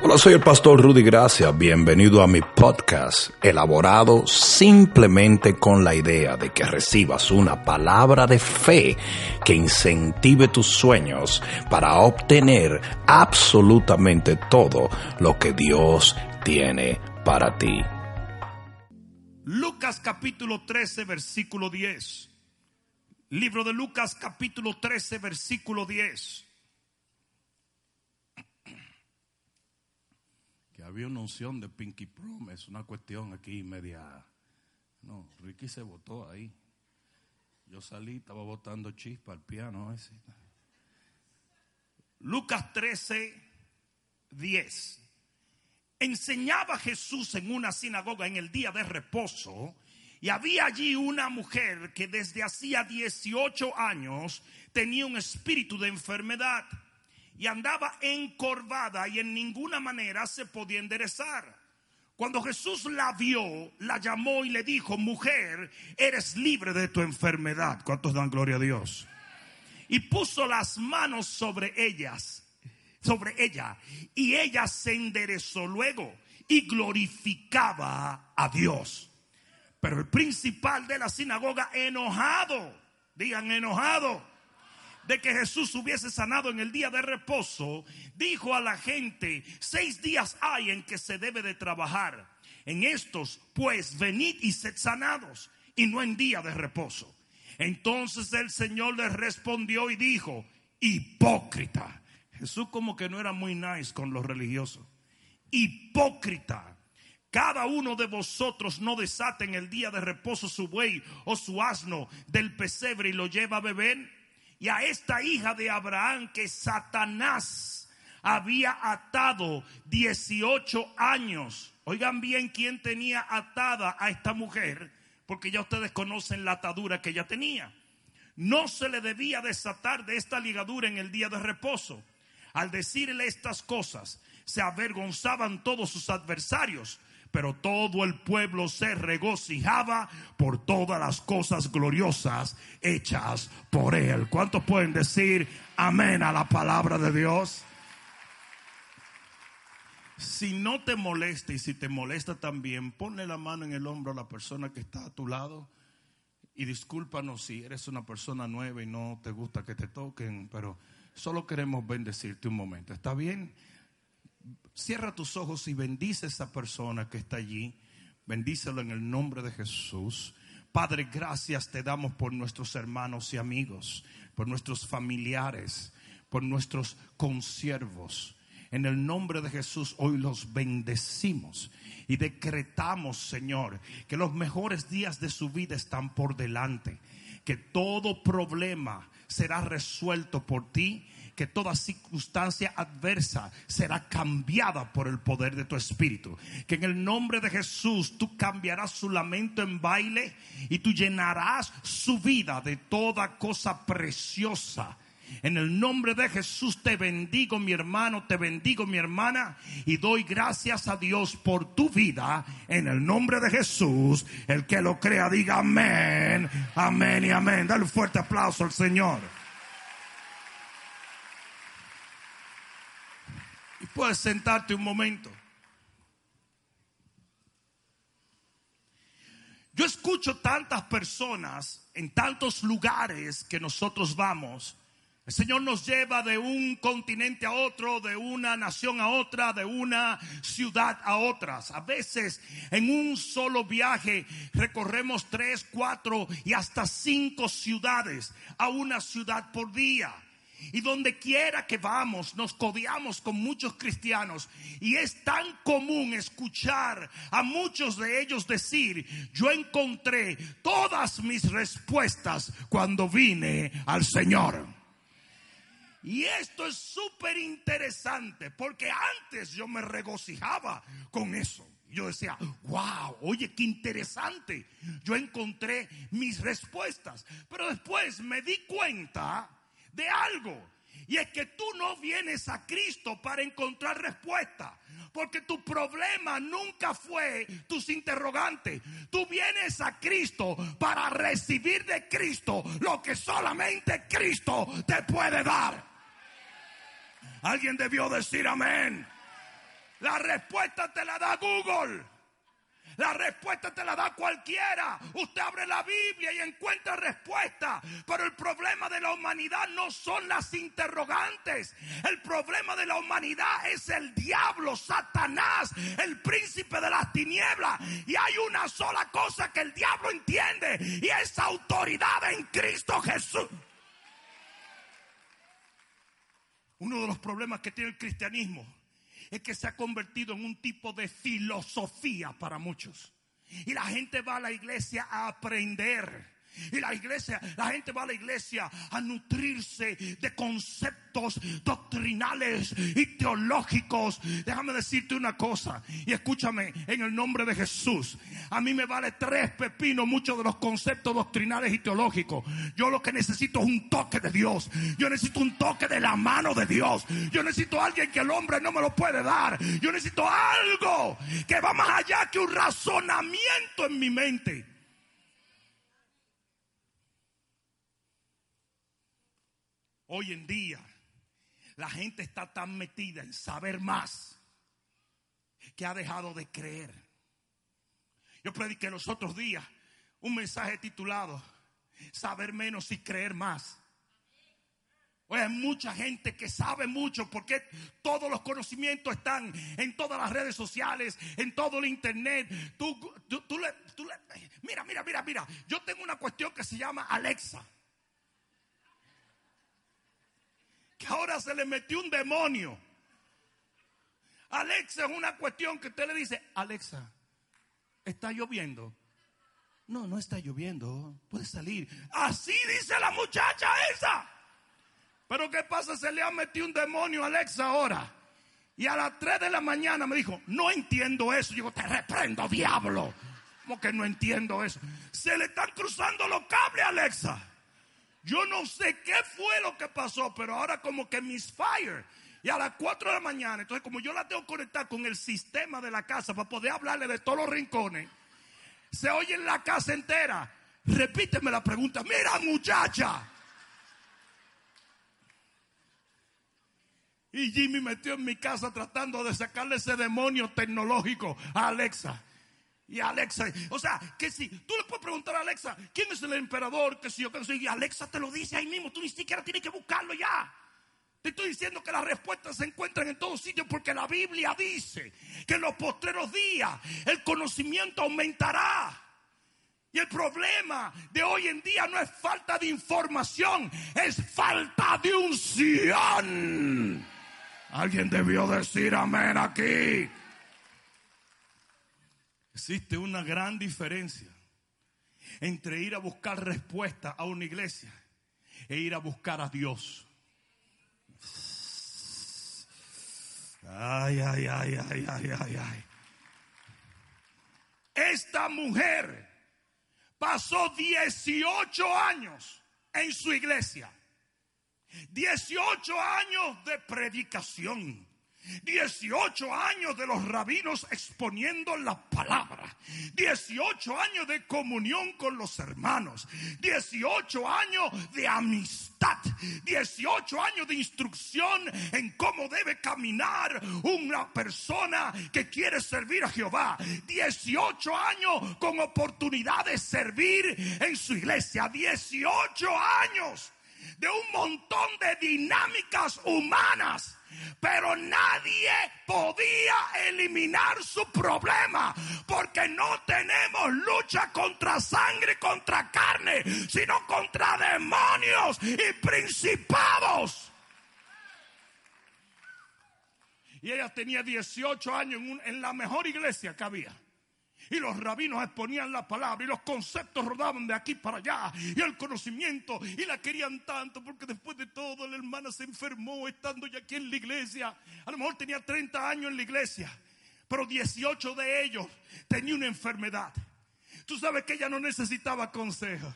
Hola, soy el pastor Rudy Gracia. Bienvenido a mi podcast, elaborado simplemente con la idea de que recibas una palabra de fe que incentive tus sueños para obtener absolutamente todo lo que Dios tiene para ti. Lucas capítulo 13, versículo 10. Libro de Lucas capítulo 13, versículo 10. Había una unción de Pinky Promise, una cuestión aquí media... No, Ricky se votó ahí. Yo salí, estaba botando chispa al piano. Lucas 13, 10. Enseñaba Jesús en una sinagoga en el día de reposo y había allí una mujer que desde hacía 18 años tenía un espíritu de enfermedad y andaba encorvada y en ninguna manera se podía enderezar. Cuando Jesús la vio, la llamó y le dijo, mujer, eres libre de tu enfermedad. ¿Cuántos dan gloria a Dios? Y puso las manos sobre ellas, sobre ella, y ella se enderezó luego y glorificaba a Dios. Pero el principal de la sinagoga, enojado, digan enojado, de que Jesús hubiese sanado en el día de reposo, dijo a la gente, seis días hay en que se debe de trabajar. En estos, pues, venid y sed sanados, y no en día de reposo. Entonces el Señor les respondió y dijo, hipócrita. Jesús como que no era muy nice con los religiosos. Hipócrita. Cada uno de vosotros no desata en el día de reposo su buey o su asno del pesebre y lo lleva a beber. Y a esta hija de Abraham que Satanás había atado 18 años. Oigan bien quién tenía atada a esta mujer, porque ya ustedes conocen la atadura que ella tenía. No se le debía desatar de esta ligadura en el día de reposo. Al decirle estas cosas, se avergonzaban todos sus adversarios pero todo el pueblo se regocijaba por todas las cosas gloriosas hechas por él. ¿Cuántos pueden decir amén a la palabra de Dios? Si no te molesta y si te molesta también, ponle la mano en el hombro a la persona que está a tu lado y discúlpanos si eres una persona nueva y no te gusta que te toquen, pero solo queremos bendecirte un momento. ¿Está bien? Cierra tus ojos y bendice a esa persona que está allí. Bendícelo en el nombre de Jesús. Padre, gracias te damos por nuestros hermanos y amigos, por nuestros familiares, por nuestros consiervos. En el nombre de Jesús hoy los bendecimos y decretamos, Señor, que los mejores días de su vida están por delante, que todo problema será resuelto por ti que toda circunstancia adversa será cambiada por el poder de tu espíritu. Que en el nombre de Jesús tú cambiarás su lamento en baile y tú llenarás su vida de toda cosa preciosa. En el nombre de Jesús te bendigo mi hermano, te bendigo mi hermana y doy gracias a Dios por tu vida. En el nombre de Jesús, el que lo crea diga amén, amén y amén. Dale un fuerte aplauso al Señor. Puedes sentarte un momento. Yo escucho tantas personas en tantos lugares que nosotros vamos. El Señor nos lleva de un continente a otro, de una nación a otra, de una ciudad a otras. A veces en un solo viaje recorremos tres, cuatro y hasta cinco ciudades a una ciudad por día. Y donde quiera que vamos, nos codeamos con muchos cristianos. Y es tan común escuchar a muchos de ellos decir, yo encontré todas mis respuestas cuando vine al Señor. Y esto es súper interesante porque antes yo me regocijaba con eso. Yo decía, wow, oye, qué interesante. Yo encontré mis respuestas. Pero después me di cuenta de algo. Y es que tú no vienes a Cristo para encontrar respuesta. Porque tu problema nunca fue tus interrogantes. Tú vienes a Cristo para recibir de Cristo lo que solamente Cristo te puede dar. Alguien debió decir amén. La respuesta te la da Google. La respuesta te la da cualquiera. Usted abre la Biblia y encuentra respuesta. Pero el problema de la humanidad no son las interrogantes. El problema de la humanidad es el diablo, Satanás, el príncipe de las tinieblas. Y hay una sola cosa que el diablo entiende y es autoridad en Cristo Jesús. Uno de los problemas que tiene el cristianismo es que se ha convertido en un tipo de filosofía para muchos. Y la gente va a la iglesia a aprender y la iglesia, la gente va a la iglesia a nutrirse de conceptos doctrinales y teológicos. Déjame decirte una cosa y escúchame en el nombre de Jesús. A mí me vale tres pepinos muchos de los conceptos doctrinales y teológicos. Yo lo que necesito es un toque de Dios. Yo necesito un toque de la mano de Dios. Yo necesito alguien que el hombre no me lo puede dar. Yo necesito algo que va más allá que un razonamiento en mi mente. Hoy en día la gente está tan metida en saber más que ha dejado de creer. Yo prediqué los otros días un mensaje titulado Saber menos y creer más. Hoy hay mucha gente que sabe mucho porque todos los conocimientos están en todas las redes sociales, en todo el internet. Tú, tú, le, mira, mira, mira, mira. Yo tengo una cuestión que se llama Alexa. Que ahora se le metió un demonio. Alexa es una cuestión que usted le dice, Alexa, ¿está lloviendo? No, no está lloviendo, puede salir. Así dice la muchacha esa. Pero ¿qué pasa? Se le ha metido un demonio a Alexa ahora. Y a las 3 de la mañana me dijo, no entiendo eso. Digo, te reprendo, diablo. ¿Cómo que no entiendo eso? Se le están cruzando los cables Alexa. Yo no sé qué fue lo que pasó, pero ahora como que misfire. Y a las 4 de la mañana, entonces como yo la tengo conectada con el sistema de la casa para poder hablarle de todos los rincones, se oye en la casa entera. Repíteme la pregunta, mira muchacha. Y Jimmy metió en mi casa tratando de sacarle ese demonio tecnológico a Alexa. Y Alexa, o sea, que si tú le puedes preguntar a Alexa, ¿quién es el emperador? Que si yo, que si, y Alexa te lo dice ahí mismo, tú ni siquiera tienes que buscarlo ya. Te estoy diciendo que las respuestas se encuentran en todos sitios porque la Biblia dice que en los postreros días el conocimiento aumentará. Y el problema de hoy en día no es falta de información, es falta de unción. Alguien debió decir amén aquí. Existe una gran diferencia entre ir a buscar respuesta a una iglesia e ir a buscar a Dios. Ay, ay, ay, ay, ay, ay, ay. Esta mujer pasó 18 años en su iglesia. 18 años de predicación. 18 años de los rabinos exponiendo la palabra. 18 años de comunión con los hermanos. 18 años de amistad. 18 años de instrucción en cómo debe caminar una persona que quiere servir a Jehová. 18 años con oportunidad de servir en su iglesia. 18 años de un montón de dinámicas humanas pero nadie podía eliminar su problema porque no tenemos lucha contra sangre, contra carne, sino contra demonios y principados. Y ella tenía 18 años en, en la mejor iglesia que había. Y los rabinos exponían la palabra y los conceptos rodaban de aquí para allá. Y el conocimiento. Y la querían tanto porque después de todo la hermana se enfermó estando ya aquí en la iglesia. A lo mejor tenía 30 años en la iglesia. Pero 18 de ellos tenía una enfermedad. Tú sabes que ella no necesitaba consejo.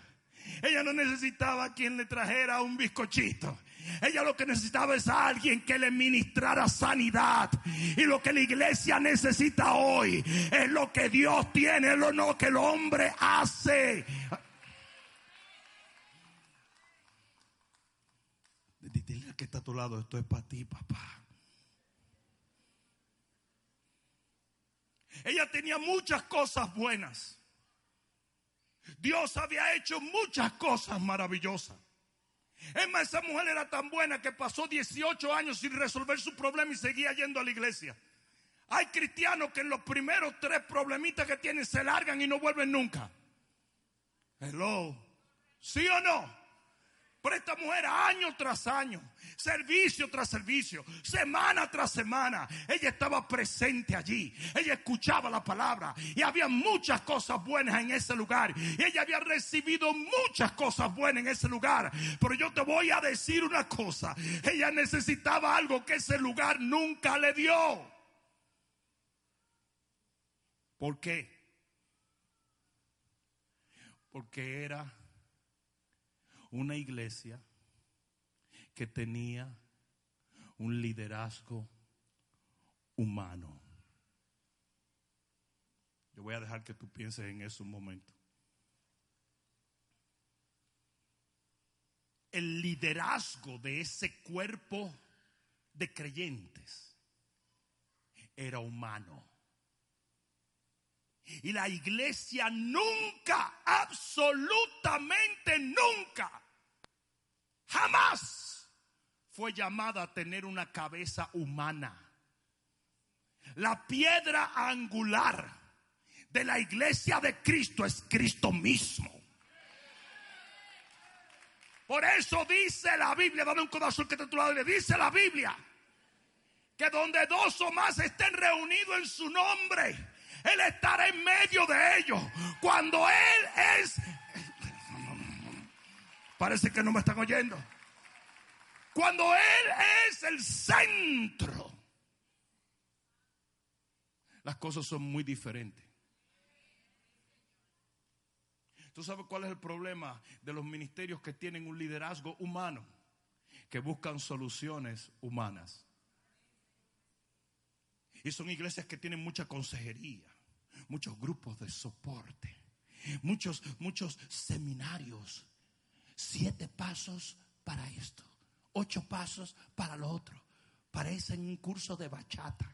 Ella no necesitaba quien le trajera un bizcochito. Ella lo que necesitaba es alguien que le ministrara sanidad. Y lo que la iglesia necesita hoy es lo que Dios tiene, lo no que el hombre hace. Dile que está a tu lado, esto es para ti, papá. Ella tenía muchas cosas buenas. Dios había hecho muchas cosas maravillosas. Es más, esa mujer era tan buena que pasó 18 años sin resolver su problema y seguía yendo a la iglesia. Hay cristianos que en los primeros tres problemitas que tienen se largan y no vuelven nunca. Hello. ¿Sí o no? Pero esta mujer año tras año, servicio tras servicio, semana tras semana, ella estaba presente allí. Ella escuchaba la palabra y había muchas cosas buenas en ese lugar. Y ella había recibido muchas cosas buenas en ese lugar. Pero yo te voy a decir una cosa. Ella necesitaba algo que ese lugar nunca le dio. ¿Por qué? Porque era una iglesia que tenía un liderazgo humano. Yo voy a dejar que tú pienses en eso un momento. El liderazgo de ese cuerpo de creyentes era humano. Y la iglesia nunca, absolutamente nunca, jamás fue llamada a tener una cabeza humana. La piedra angular de la iglesia de Cristo es Cristo mismo. Por eso dice la Biblia, dame un corazón que te tu dice la Biblia, que donde dos o más estén reunidos en su nombre, él estará en medio de ellos. Cuando Él es... Parece que no me están oyendo. Cuando Él es el centro. Las cosas son muy diferentes. ¿Tú sabes cuál es el problema de los ministerios que tienen un liderazgo humano? Que buscan soluciones humanas. Y son iglesias que tienen mucha consejería muchos grupos de soporte, muchos, muchos seminarios. Siete pasos para esto, ocho pasos para lo otro. Parecen un curso de bachata.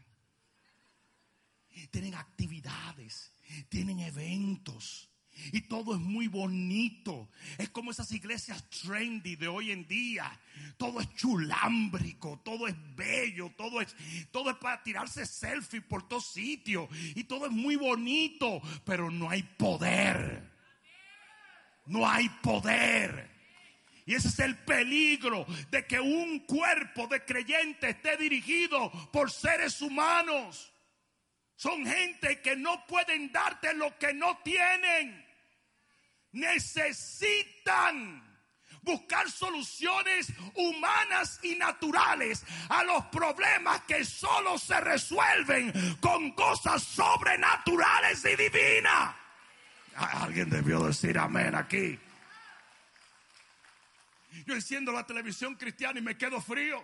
Tienen actividades, tienen eventos. Y todo es muy bonito. Es como esas iglesias trendy de hoy en día. Todo es chulámbrico, todo es bello, todo es, todo es para tirarse selfie por todos sitios. Y todo es muy bonito, pero no hay poder. No hay poder. Y ese es el peligro de que un cuerpo de creyentes esté dirigido por seres humanos. Son gente que no pueden darte lo que no tienen necesitan buscar soluciones humanas y naturales a los problemas que solo se resuelven con cosas sobrenaturales y divinas. Alguien debió decir amén aquí. Yo enciendo la televisión cristiana y me quedo frío.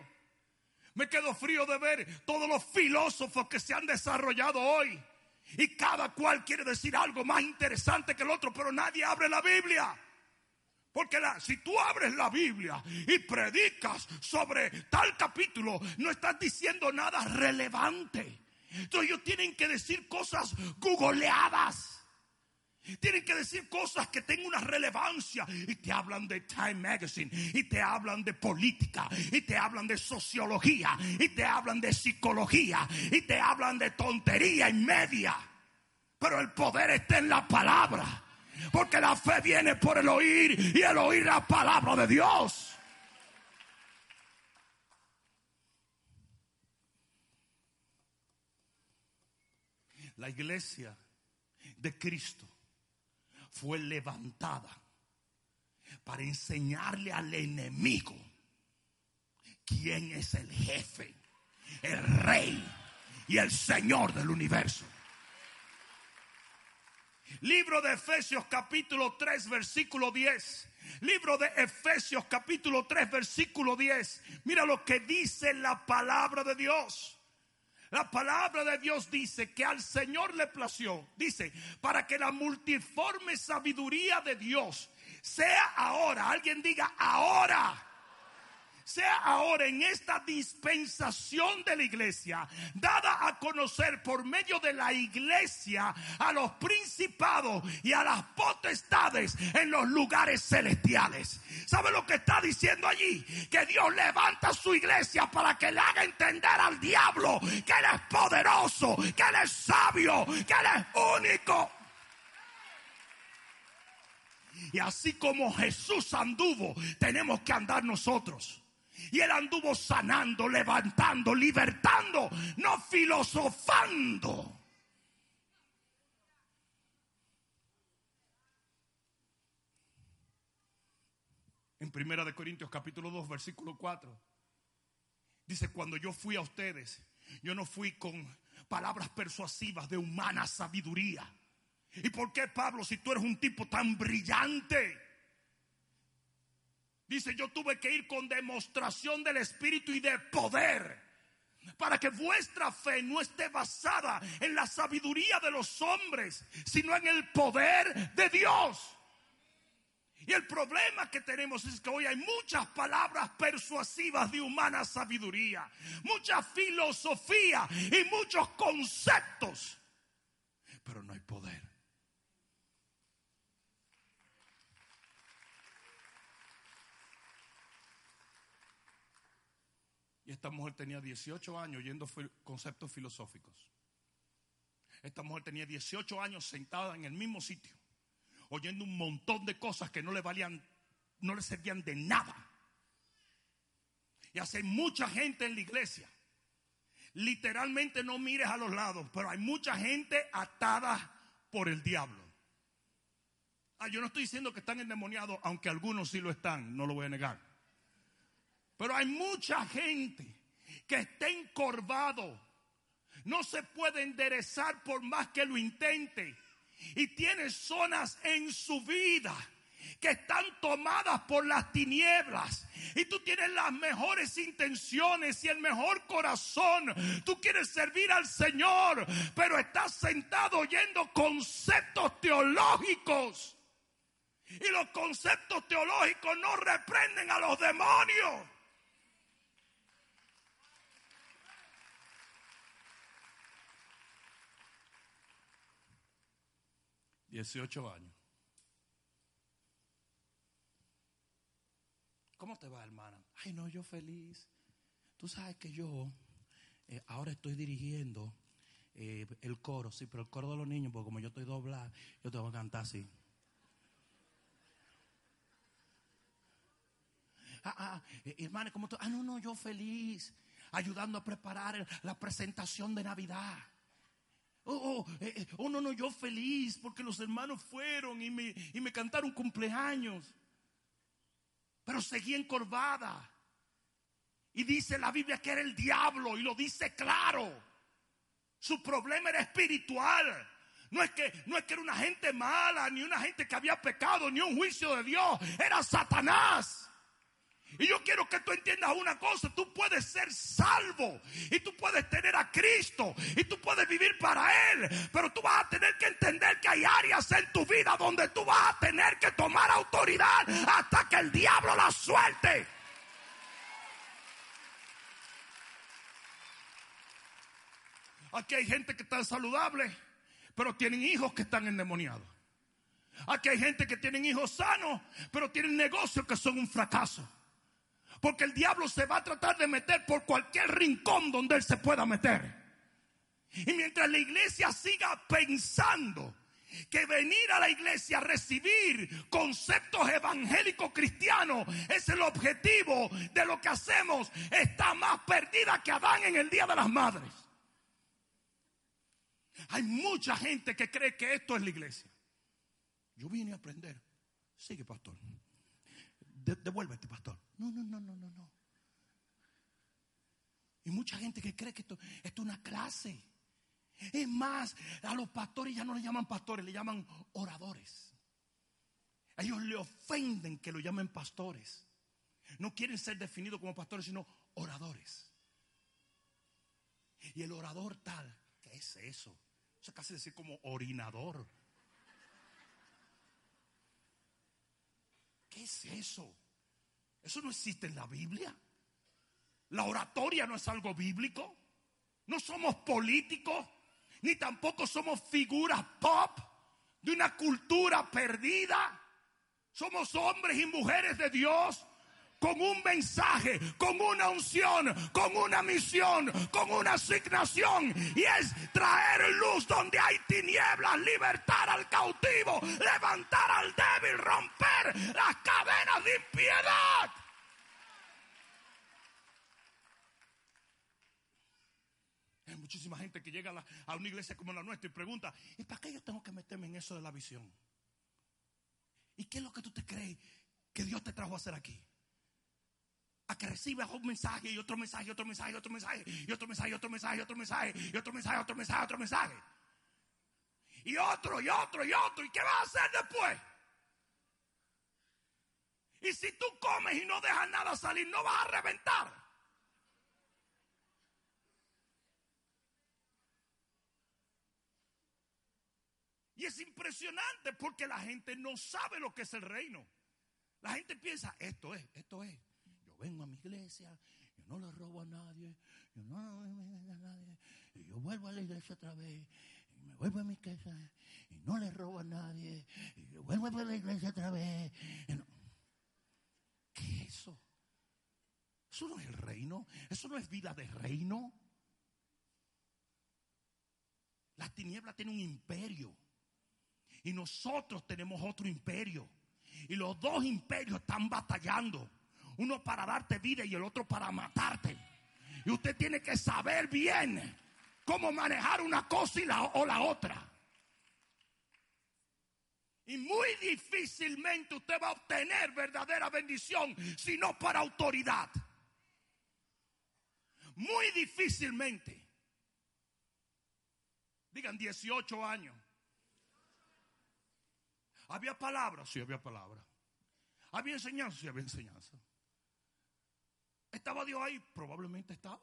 Me quedo frío de ver todos los filósofos que se han desarrollado hoy y cada cual quiere decir algo más interesante que el otro, pero nadie abre la Biblia. Porque la, si tú abres la Biblia y predicas sobre tal capítulo, no estás diciendo nada relevante. Entonces ellos tienen que decir cosas googleadas. Tienen que decir cosas que tengan una relevancia. Y te hablan de Time Magazine. Y te hablan de política. Y te hablan de sociología. Y te hablan de psicología. Y te hablan de tontería y media. Pero el poder está en la palabra. Porque la fe viene por el oír. Y el oír la palabra de Dios. La iglesia de Cristo fue levantada para enseñarle al enemigo quién es el jefe, el rey y el señor del universo. Libro de Efesios capítulo 3 versículo 10. Libro de Efesios capítulo 3 versículo 10. Mira lo que dice la palabra de Dios. La palabra de Dios dice que al Señor le plació, dice, para que la multiforme sabiduría de Dios sea ahora, alguien diga ahora, sea ahora en esta dispensación de la iglesia, dada a conocer por medio de la iglesia a los principados y a las potestades en los lugares celestiales. ¿Sabe lo que está diciendo allí? Que Dios levanta su iglesia para que le haga entender al diablo que Él es poderoso, que Él es sabio, que Él es único. Y así como Jesús anduvo, tenemos que andar nosotros. Y él anduvo sanando, levantando, libertando, no filosofando. En Primera de Corintios capítulo 2 versículo 4 dice, "Cuando yo fui a ustedes, yo no fui con palabras persuasivas de humana sabiduría." ¿Y por qué Pablo si tú eres un tipo tan brillante? Dice, yo tuve que ir con demostración del Espíritu y de poder para que vuestra fe no esté basada en la sabiduría de los hombres, sino en el poder de Dios. Y el problema que tenemos es que hoy hay muchas palabras persuasivas de humana sabiduría, mucha filosofía y muchos conceptos, pero no hay poder. Y esta mujer tenía 18 años oyendo conceptos filosóficos. Esta mujer tenía 18 años sentada en el mismo sitio, oyendo un montón de cosas que no le valían, no le servían de nada. Y hace mucha gente en la iglesia. Literalmente no mires a los lados, pero hay mucha gente atada por el diablo. Ah, yo no estoy diciendo que están endemoniados, aunque algunos sí lo están, no lo voy a negar. Pero hay mucha gente que está encorvado. No se puede enderezar por más que lo intente. Y tiene zonas en su vida que están tomadas por las tinieblas. Y tú tienes las mejores intenciones y el mejor corazón. Tú quieres servir al Señor, pero estás sentado oyendo conceptos teológicos. Y los conceptos teológicos no reprenden a los demonios. 18 años. ¿Cómo te va, hermana? Ay, no, yo feliz. Tú sabes que yo eh, ahora estoy dirigiendo eh, el coro, sí, pero el coro de los niños, porque como yo estoy doblada, yo te voy a cantar así. Ah, ah, eh, hermana, ¿cómo tú? Ah, no, no, yo feliz, ayudando a preparar la presentación de Navidad. Oh, oh, eh, eh, oh, no, no, yo feliz porque los hermanos fueron y me, y me cantaron cumpleaños. Pero seguí encorvada. Y dice la Biblia que era el diablo y lo dice claro. Su problema era espiritual. No es, que, no es que era una gente mala, ni una gente que había pecado, ni un juicio de Dios. Era Satanás. Y yo quiero que tú entiendas una cosa, tú puedes ser salvo y tú puedes tener a Cristo y tú puedes vivir para Él, pero tú vas a tener que entender que hay áreas en tu vida donde tú vas a tener que tomar autoridad hasta que el diablo la suelte. Aquí hay gente que está saludable, pero tienen hijos que están endemoniados. Aquí hay gente que tienen hijos sanos, pero tienen negocios que son un fracaso. Porque el diablo se va a tratar de meter por cualquier rincón donde él se pueda meter. Y mientras la iglesia siga pensando que venir a la iglesia a recibir conceptos evangélicos cristianos es el objetivo de lo que hacemos, está más perdida que Adán en el Día de las Madres. Hay mucha gente que cree que esto es la iglesia. Yo vine a aprender. Sigue, pastor devuélvete, pastor. No, no, no, no, no, no. Y mucha gente que cree que esto, es una clase. Es más, a los pastores ya no le llaman pastores, le llaman oradores. ellos le ofenden que lo llamen pastores. No quieren ser definidos como pastores, sino oradores. Y el orador tal, ¿qué es eso? Eso es casi decir como orinador. ¿Qué es eso? Eso no existe en la Biblia. La oratoria no es algo bíblico. No somos políticos, ni tampoco somos figuras pop de una cultura perdida. Somos hombres y mujeres de Dios con un mensaje, con una unción, con una misión, con una asignación. Y es traer luz donde hay tinieblas, libertar al cautivo, levantar al débil, romper las cadenas de impiedad. Hay muchísima gente que llega a, una iglesia como la nuestra y pregunta, ¿y para qué yo tengo que meterme en eso de la visión? ¿Y qué es lo que tú te crees que Dios te trajo a hacer aquí? A que recibas un mensaje y otro mensaje, otro mensaje, otro mensaje, y otro mensaje, otro mensaje, otro mensaje, y otro mensaje, otro mensaje, otro mensaje. Y otro, y otro, y otro. ¿Y qué vas a hacer después? Y si tú comes y no dejas nada salir, no vas a reventar. Y es impresionante porque la gente no sabe lo que es el reino. La gente piensa, esto es, esto es. Vengo a mi iglesia, yo no le robo a nadie, yo no le robo a nadie, y yo vuelvo a la iglesia otra vez, y me vuelvo a mi casa, y no le robo a nadie, y yo vuelvo a la iglesia otra vez. ¿Qué es eso? Eso no es el reino, eso no es vida de reino. La tiniebla tiene un imperio. Y nosotros tenemos otro imperio. Y los dos imperios están batallando. Uno para darte vida y el otro para matarte. Y usted tiene que saber bien cómo manejar una cosa y la, o la otra. Y muy difícilmente usted va a obtener verdadera bendición si no para autoridad. Muy difícilmente. Digan 18 años. ¿Había palabra? Sí, había palabra. ¿Había enseñanza? Sí, había enseñanza. ¿Estaba Dios ahí? Probablemente estaba.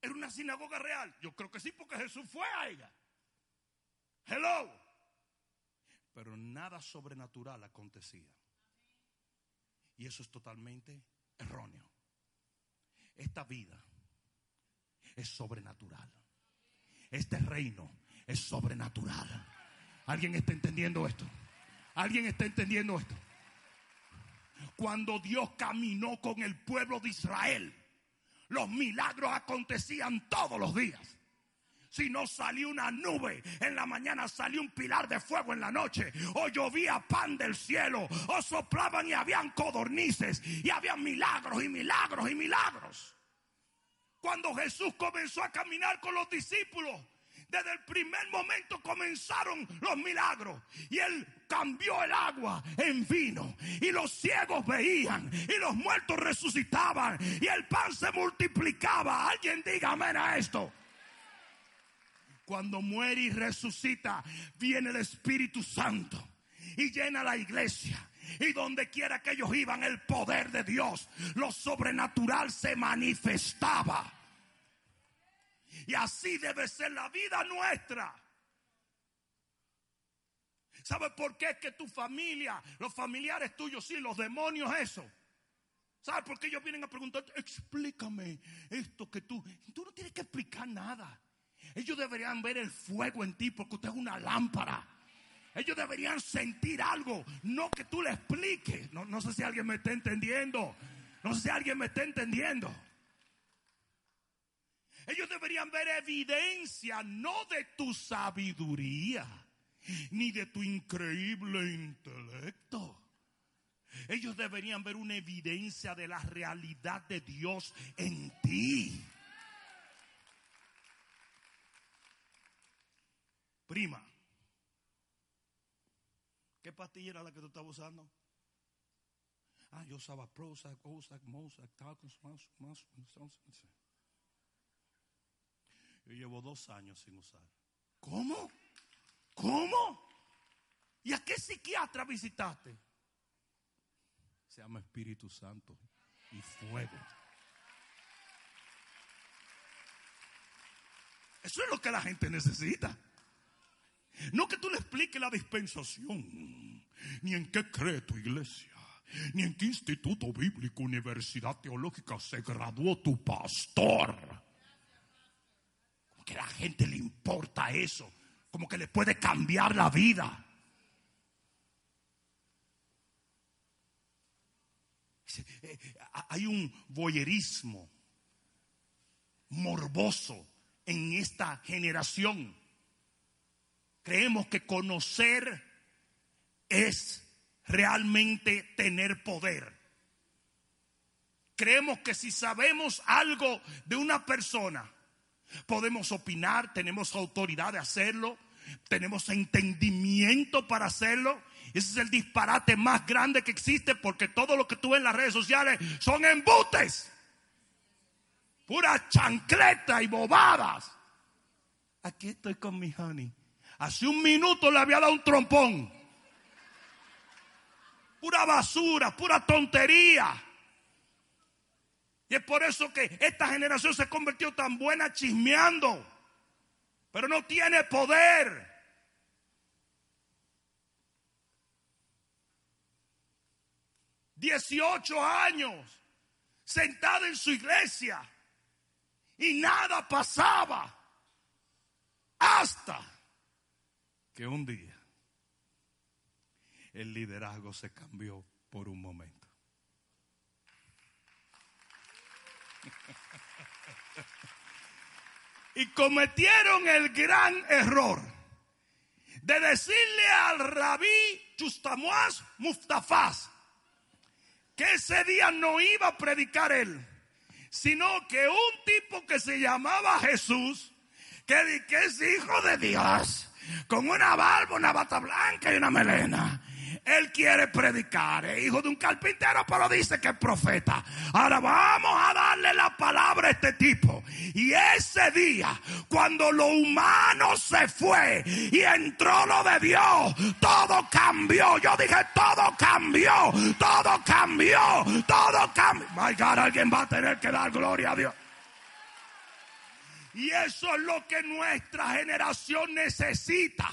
¿Era una sinagoga real? Yo creo que sí, porque Jesús fue a ella. Hello. Pero nada sobrenatural acontecía. Y eso es totalmente erróneo. Esta vida es sobrenatural. Este reino es sobrenatural. ¿Alguien está entendiendo esto? ¿Alguien está entendiendo esto? Cuando Dios caminó con el pueblo de Israel, los milagros acontecían todos los días. Si no salió una nube, en la mañana salió un pilar de fuego en la noche, o llovía pan del cielo, o soplaban y habían codornices, y habían milagros y milagros y milagros. Cuando Jesús comenzó a caminar con los discípulos, desde el primer momento comenzaron los milagros. Y Él cambió el agua en vino. Y los ciegos veían. Y los muertos resucitaban. Y el pan se multiplicaba. Alguien diga amén a esto. Cuando muere y resucita, viene el Espíritu Santo. Y llena la iglesia. Y donde quiera que ellos iban, el poder de Dios, lo sobrenatural se manifestaba. Y así debe ser la vida nuestra. ¿Sabes por qué? Es que tu familia, los familiares tuyos, sí, los demonios, eso. ¿Sabes por qué ellos vienen a preguntar? Explícame esto que tú. Tú no tienes que explicar nada. Ellos deberían ver el fuego en ti porque usted es una lámpara. Ellos deberían sentir algo, no que tú le expliques. No, no sé si alguien me está entendiendo. No sé si alguien me está entendiendo. Ellos deberían ver evidencia no de tu sabiduría, ni de tu increíble intelecto. Ellos deberían ver una evidencia de la realidad de Dios en ti. Prima, ¿qué pastilla era la que tú estabas usando? Ah, yo usaba Prozac, Ozac, Mozac, Talcus, más, más, más. Yo llevo dos años sin usar. ¿Cómo? ¿Cómo? ¿Y a qué psiquiatra visitaste? Se llama Espíritu Santo y fuego. Eso es lo que la gente necesita. No que tú le expliques la dispensación, ni en qué cree tu iglesia, ni en qué instituto bíblico, universidad teológica se graduó tu pastor. Que a la gente le importa eso, como que le puede cambiar la vida. Eh, hay un voyerismo morboso en esta generación. Creemos que conocer es realmente tener poder. Creemos que si sabemos algo de una persona, podemos opinar, tenemos autoridad de hacerlo, tenemos entendimiento para hacerlo. Ese es el disparate más grande que existe porque todo lo que tú ves en las redes sociales son embutes. Pura chancleta y bobadas. Aquí estoy con mi honey. Hace un minuto le había dado un trompón. Pura basura, pura tontería. Y es por eso que esta generación se convirtió tan buena chismeando. Pero no tiene poder. 18 años sentado en su iglesia y nada pasaba hasta que un día el liderazgo se cambió por un momento. Y cometieron el gran error de decirle al rabí Chustamuaz Mustafaz que ese día no iba a predicar él, sino que un tipo que se llamaba Jesús, que, que es hijo de Dios, con una barba, una bata blanca y una melena, él quiere predicar, es hijo de un carpintero, pero dice que es profeta. Ahora vamos a darle la palabra a este tipo. Y ese día, cuando lo humano se fue y entró lo de Dios, todo cambió. Yo dije, todo cambió, todo cambió, todo cambió. My God, alguien va a tener que dar gloria a Dios. Y eso es lo que nuestra generación necesita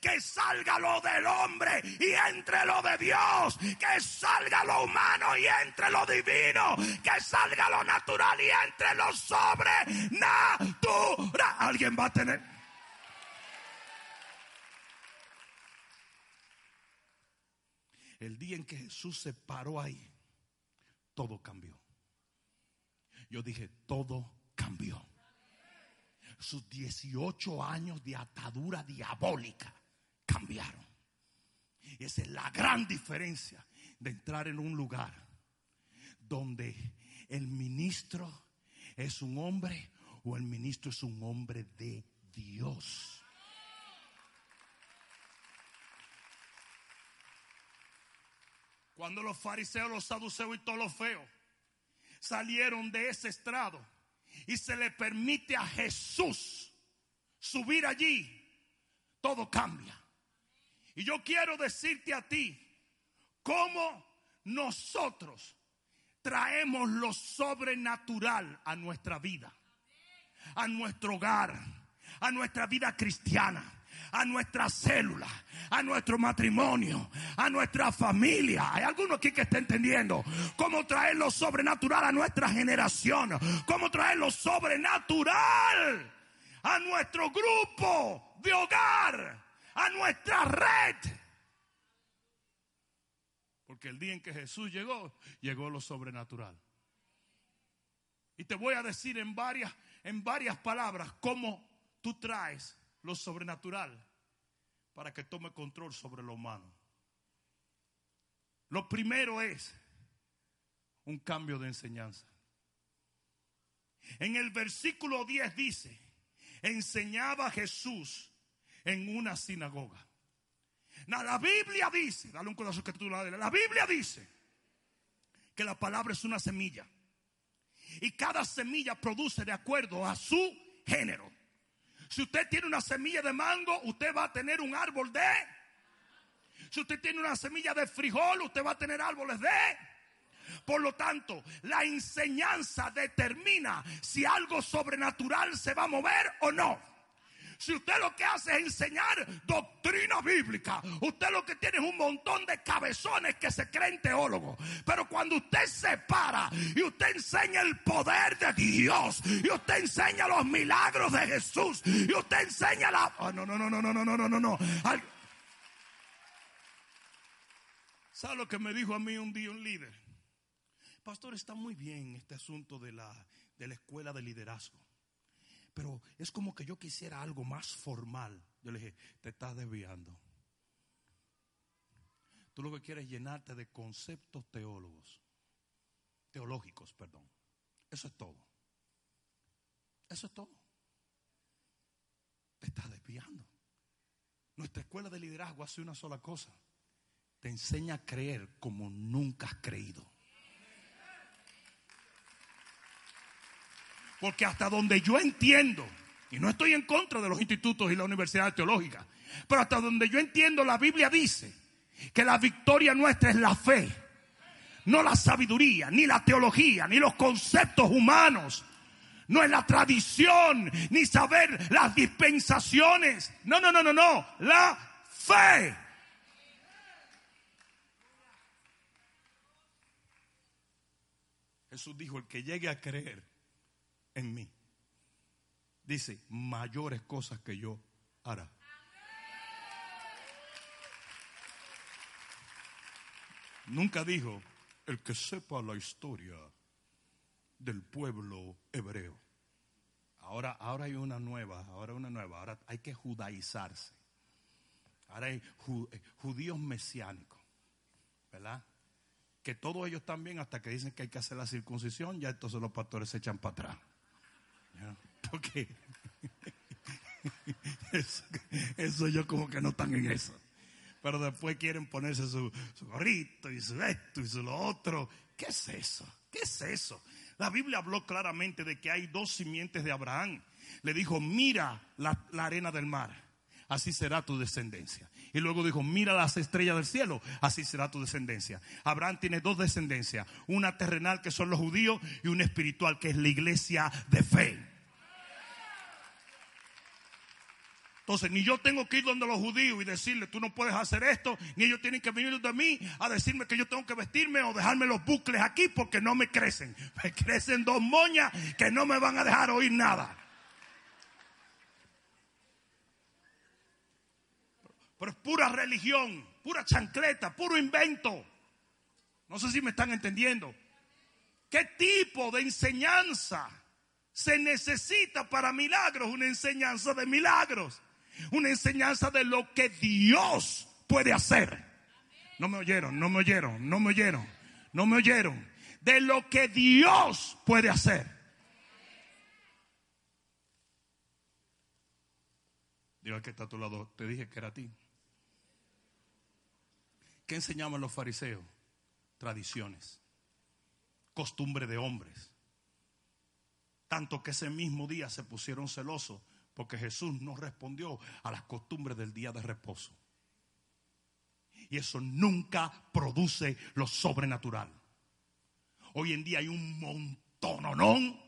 que salga lo del hombre y entre lo de Dios, que salga lo humano y entre lo divino, que salga lo natural y entre lo sobrenatural. Alguien va a tener. El día en que Jesús se paró ahí, todo cambió. Yo dije, todo cambió sus 18 años de atadura diabólica cambiaron. Esa es la gran diferencia de entrar en un lugar donde el ministro es un hombre o el ministro es un hombre de Dios. Cuando los fariseos, los saduceos y todos los feos salieron de ese estrado y se le permite a Jesús subir allí, todo cambia. Y yo quiero decirte a ti cómo nosotros traemos lo sobrenatural a nuestra vida, a nuestro hogar, a nuestra vida cristiana a nuestra célula, a nuestro matrimonio, a nuestra familia. Hay alguno aquí que está entendiendo cómo traer lo sobrenatural a nuestra generación, cómo traer lo sobrenatural a nuestro grupo de hogar, a nuestra red. Porque el día en que Jesús llegó, llegó lo sobrenatural. Y te voy a decir en varias, en varias palabras cómo tú traes lo sobrenatural para que tome control sobre lo humano. Lo primero es un cambio de enseñanza. En el versículo 10 dice, enseñaba Jesús en una sinagoga. la Biblia dice, dale un codazo que tú la La Biblia dice que la palabra es una semilla. Y cada semilla produce de acuerdo a su género. Si usted tiene una semilla de mango, usted va a tener un árbol de. Si usted tiene una semilla de frijol, usted va a tener árboles de. Por lo tanto, la enseñanza determina si algo sobrenatural se va a mover o no. Si usted lo que hace es enseñar doctrina bíblica, usted lo que tiene es un montón de cabezones que se creen teólogos. Pero cuando usted se para y usted enseña el poder de Dios, y usted enseña los milagros de Jesús, y usted enseña la... Oh, no, no, no, no, no, no, no, no, no. ¿Sabe lo que me dijo a mí un día un líder? Pastor, está muy bien este asunto de la, de la escuela de liderazgo. Pero es como que yo quisiera algo más formal. Yo le dije, te estás desviando. Tú lo que quieres es llenarte de conceptos teólogos, teológicos, perdón. Eso es todo. Eso es todo. Te estás desviando. Nuestra escuela de liderazgo hace una sola cosa te enseña a creer como nunca has creído. Porque hasta donde yo entiendo, y no estoy en contra de los institutos y la universidad teológica, pero hasta donde yo entiendo la Biblia dice que la victoria nuestra es la fe, no la sabiduría, ni la teología, ni los conceptos humanos, no es la tradición, ni saber las dispensaciones, no, no, no, no, no, la fe. Jesús dijo, el que llegue a creer en mí, dice, mayores cosas que yo hará. Nunca dijo, el que sepa la historia del pueblo hebreo. Ahora, ahora hay una nueva, ahora una nueva, ahora hay que judaizarse. Ahora hay eh, judíos mesiánicos, ¿verdad? que todos ellos también, hasta que dicen que hay que hacer la circuncisión, ya entonces los pastores se echan para atrás. Porque eso, yo como que no están en eso. Pero después quieren ponerse su, gorrito y su esto y su lo otro. ¿Qué es eso? ¿Qué es eso? La Biblia habló claramente de que hay dos simientes de Abraham. Le dijo, mira la arena del mar así será tu descendencia. Y luego dijo, mira las estrellas del cielo, así será tu descendencia. Abraham tiene dos descendencias, una terrenal que son los judíos y una espiritual que es la iglesia de fe. Entonces, ni yo tengo que ir donde los judíos y decirle, tú no puedes hacer esto, ni ellos tienen que venir de mí a decirme que yo tengo que vestirme o dejarme los bucles aquí porque no me crecen. Me crecen dos moñas que no me van a dejar oír nada. Pero es pura religión, pura chancleta, puro invento. No sé si me están entendiendo. ¿Qué tipo de enseñanza se necesita para milagros? Una enseñanza de milagros. Una enseñanza de lo que Dios puede hacer. No me oyeron, no me oyeron, no me oyeron, no me oyeron. De lo que Dios puede hacer. Digo que está a tu lado, te dije que era a ti. ¿Qué enseñaban los fariseos? Tradiciones, costumbre de hombres. Tanto que ese mismo día se pusieron celosos porque Jesús no respondió a las costumbres del día de reposo. Y eso nunca produce lo sobrenatural. Hoy en día hay un montononón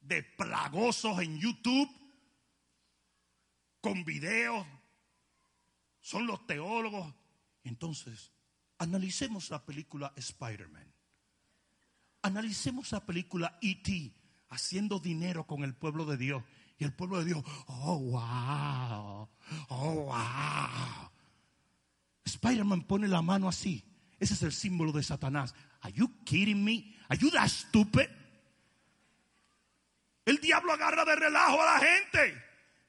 de plagosos en YouTube con videos. Son los teólogos entonces, analicemos la película Spider-Man. Analicemos la película E.T. haciendo dinero con el pueblo de Dios. Y el pueblo de Dios, oh, wow, oh, wow. Spider-Man pone la mano así. Ese es el símbolo de Satanás. Are you kidding me? That stupid? El diablo agarra de relajo a la gente.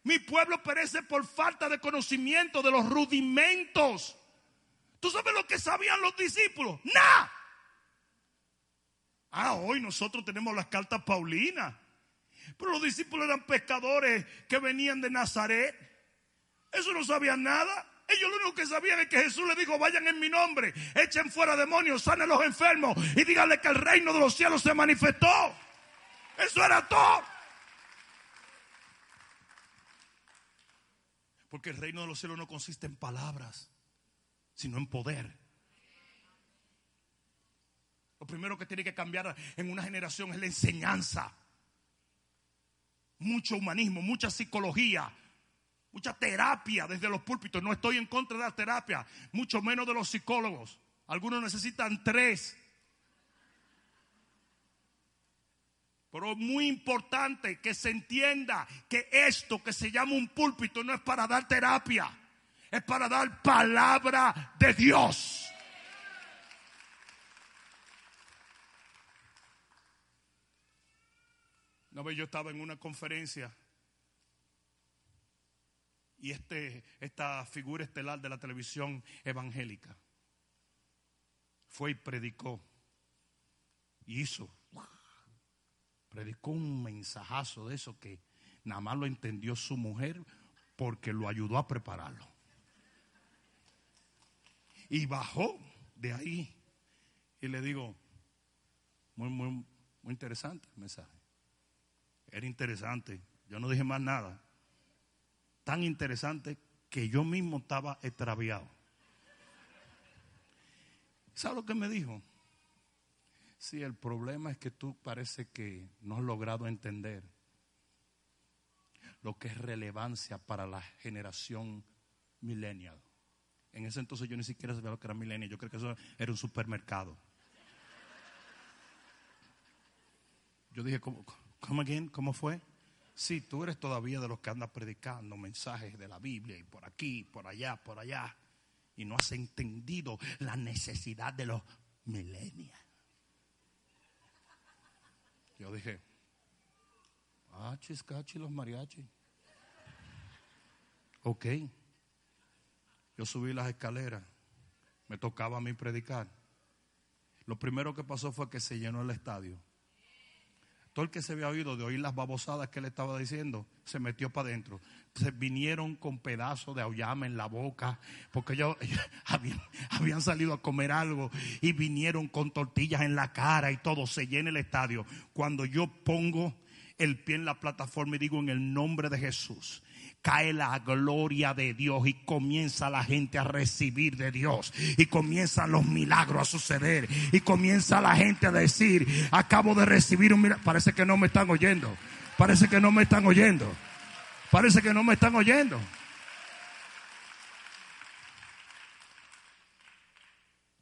Mi pueblo perece por falta de conocimiento de los rudimentos. ¿Tú sabes lo que sabían los discípulos? Nada. Ah, hoy nosotros tenemos las cartas paulinas. Pero los discípulos eran pescadores que venían de Nazaret. Eso no sabían nada. Ellos lo único que sabían es que Jesús les dijo, vayan en mi nombre, echen fuera demonios, sanen los enfermos y díganle que el reino de los cielos se manifestó. Eso era todo. Porque el reino de los cielos no consiste en palabras sino en poder. Lo primero que tiene que cambiar en una generación es la enseñanza. Mucho humanismo, mucha psicología, mucha terapia desde los púlpitos. No estoy en contra de la terapia, mucho menos de los psicólogos. Algunos necesitan tres. Pero es muy importante que se entienda que esto que se llama un púlpito no es para dar terapia, es para dar palabra de Dios. Vez yo estaba en una conferencia y este, esta figura estelar de la televisión evangélica fue y predicó y hizo, predicó un mensajazo de eso que nada más lo entendió su mujer porque lo ayudó a prepararlo. Y bajó de ahí y le digo, muy, muy, muy interesante el mensaje. Era interesante. Yo no dije más nada. Tan interesante que yo mismo estaba extraviado. ¿Sabe lo que me dijo? Sí, el problema es que tú parece que no has logrado entender lo que es relevancia para la generación millennial. En ese entonces yo ni siquiera sabía lo que era millennial. Yo creo que eso era un supermercado. Yo dije, ¿cómo, cómo, ¿cómo fue? Sí, tú eres todavía de los que andas predicando mensajes de la Biblia y por aquí, por allá, por allá. Y no has entendido la necesidad de los millennials. Yo dije, ah, chiscachi los mariachi. Ok. Yo subí las escaleras. Me tocaba a mí predicar. Lo primero que pasó fue que se llenó el estadio. Todo el que se había oído de oír las babosadas que él estaba diciendo, se metió para adentro. Se vinieron con pedazos de auyama en la boca, porque ellos, habían, habían, salido a comer algo y vinieron con tortillas en la cara y todo. Se llena el estadio. Cuando yo pongo el pie en la plataforma y digo en el nombre de Jesús, cae la gloria de Dios y comienza la gente a recibir de Dios y comienzan los milagros a suceder y comienza la gente a decir, acabo de recibir un milagro. Parece que no me están oyendo, parece que no me están oyendo, parece que no me están oyendo.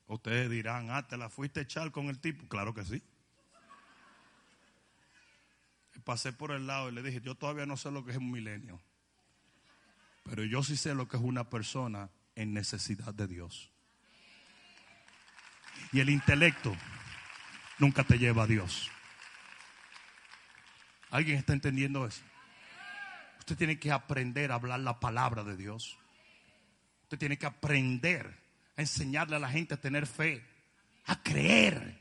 Ustedes dirán, ah, te la fuiste a echar con el tipo. Claro que sí. Pasé por el lado y le dije, yo todavía no sé lo que es un milenio. Pero yo sí sé lo que es una persona en necesidad de Dios. Y el intelecto nunca te lleva a Dios. ¿Alguien está entendiendo eso? Usted tiene que aprender a hablar la palabra de Dios. Usted tiene que aprender a enseñarle a la gente a tener fe, a creer.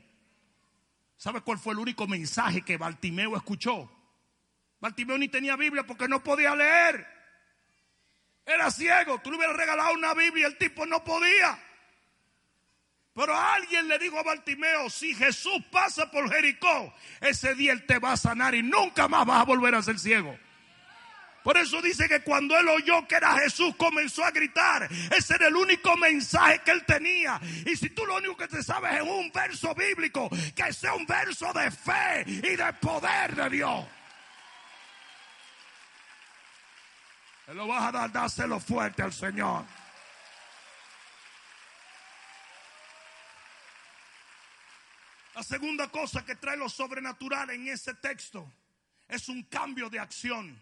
¿Sabe cuál fue el único mensaje que Bartimeo escuchó? Bartimeo ni tenía Biblia porque no podía leer. Era ciego. Tú le hubieras regalado una Biblia y el tipo no podía. Pero alguien le dijo a Bartimeo, si Jesús pasa por Jericó, ese día él te va a sanar y nunca más vas a volver a ser ciego. Por eso dice que cuando él oyó que era Jesús, comenzó a gritar. Ese era el único mensaje que él tenía. Y si tú lo único que te sabes es un verso bíblico, que sea un verso de fe y de poder de Dios. Lo vas a dar, dáselo fuerte al Señor. La segunda cosa que trae lo sobrenatural en ese texto es un cambio de acción.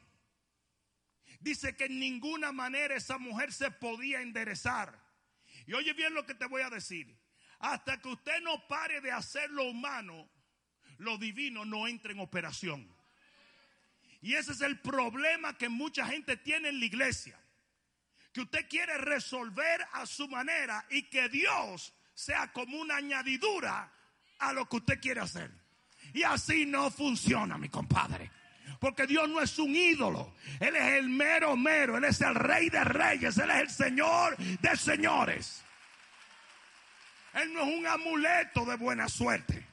Dice que en ninguna manera esa mujer se podía enderezar. Y oye bien lo que te voy a decir. Hasta que usted no pare de hacer lo humano, lo divino no entra en operación. Y ese es el problema que mucha gente tiene en la iglesia. Que usted quiere resolver a su manera y que Dios sea como una añadidura a lo que usted quiere hacer. Y así no funciona, mi compadre. Porque Dios no es un ídolo. Él es el mero mero. Él es el rey de reyes. Él es el señor de señores. Él no es un amuleto de buena suerte.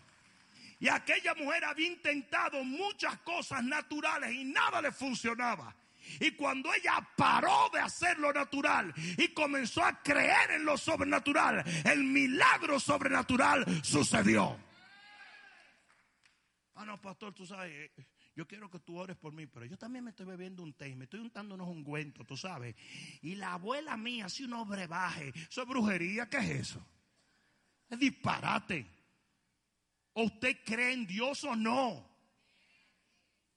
Y aquella mujer había intentado muchas cosas naturales y nada le funcionaba. Y cuando ella paró de hacer lo natural y comenzó a creer en lo sobrenatural, el milagro sobrenatural sucedió. Ah, no, pastor, tú sabes, yo quiero que tú ores por mí, pero yo también me estoy bebiendo un té, me estoy untando unos ungüentos, tú sabes. Y la abuela mía hace un brebaje. ¿Eso es brujería? ¿Qué es eso? Es disparate. ¿O usted cree en Dios o no?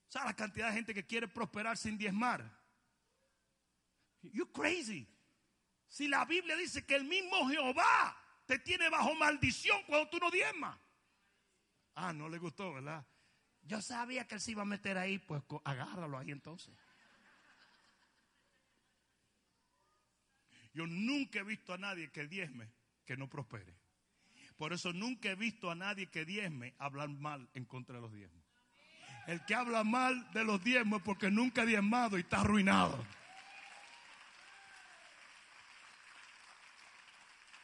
¿Sabe la cantidad de gente que quiere prosperar sin diezmar? You're crazy. Si la Biblia dice que el mismo Jehová te tiene bajo maldición cuando tú no diezmas. Ah, no le gustó, ¿verdad? Yo sabía que él se iba a meter ahí, pues agárralo ahí entonces. Yo nunca he visto a nadie que diezme que no prospere. Por eso nunca he visto a nadie que diezme hablar mal en contra de los diezmos. El que habla mal de los diezmos es porque nunca ha diezmado y está arruinado.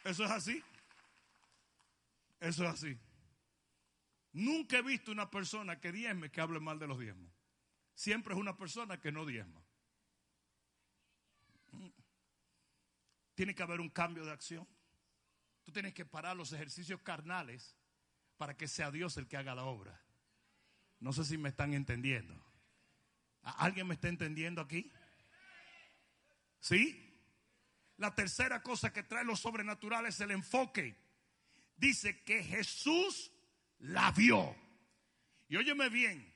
Eso es así. Eso es así. Nunca he visto una persona que diezme que hable mal de los diezmos. Siempre es una persona que no diezma. Tiene que haber un cambio de acción. Tú tienes que parar los ejercicios carnales para que sea Dios el que haga la obra. No sé si me están entendiendo. ¿Alguien me está entendiendo aquí? ¿Sí? La tercera cosa que trae lo sobrenatural es el enfoque. Dice que Jesús la vio. Y óyeme bien,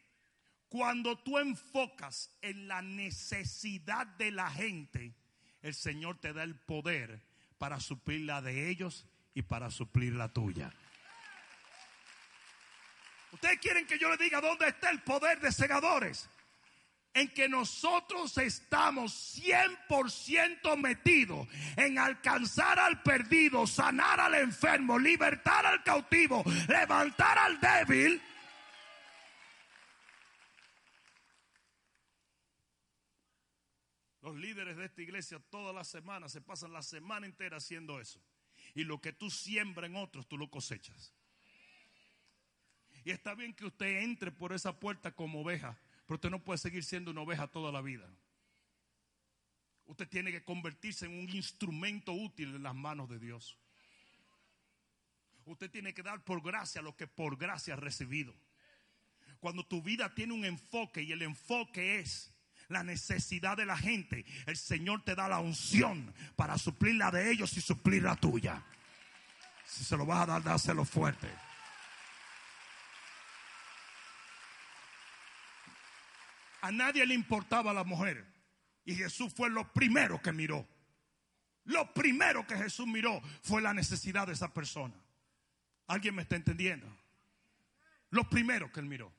cuando tú enfocas en la necesidad de la gente, el Señor te da el poder para suplir la de ellos y para suplir la tuya. Ustedes quieren que yo les diga dónde está el poder de segadores en que nosotros estamos 100% metidos en alcanzar al perdido, sanar al enfermo, libertar al cautivo, levantar al débil. Los líderes de esta iglesia todas las semanas se pasan la semana entera haciendo eso. Y lo que tú siembras en otros, tú lo cosechas. Y está bien que usted entre por esa puerta como oveja pero usted no puede seguir siendo una oveja toda la vida. Usted tiene que convertirse en un instrumento útil en las manos de Dios. Usted tiene que dar por gracia lo que por gracia ha recibido. Cuando tu vida tiene un enfoque y el enfoque es la necesidad de la gente, el Señor te da la unción para suplir la de ellos y suplir la tuya. Si se lo vas a dar, dáselo fuerte. A nadie le importaba la mujer. Y Jesús fue lo primero que miró. Lo primero que Jesús miró fue la necesidad de esa persona. ¿Alguien me está entendiendo? Lo primero que él miró.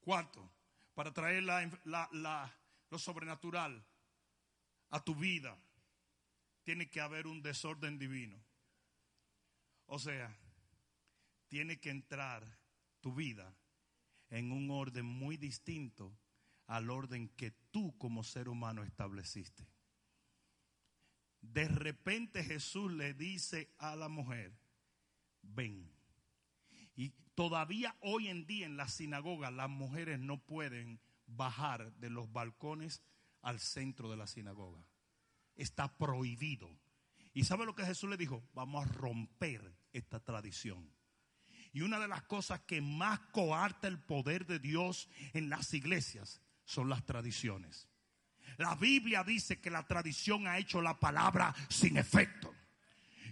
Cuarto, para traer lo sobrenatural a tu vida, tiene que haber un desorden divino. O sea, tiene que entrar tu vida en un orden muy distinto al orden que tú como ser humano estableciste. De repente Jesús le dice a la mujer, ven. Y todavía hoy en día en la sinagoga las mujeres no pueden bajar de los balcones al centro de la sinagoga. Está prohibido. ¿Y sabe lo que Jesús le dijo? Vamos a romper esta tradición. Y una de las cosas que más coarta el poder de Dios en las iglesias son las tradiciones. La Biblia dice que la tradición ha hecho la palabra sin efecto.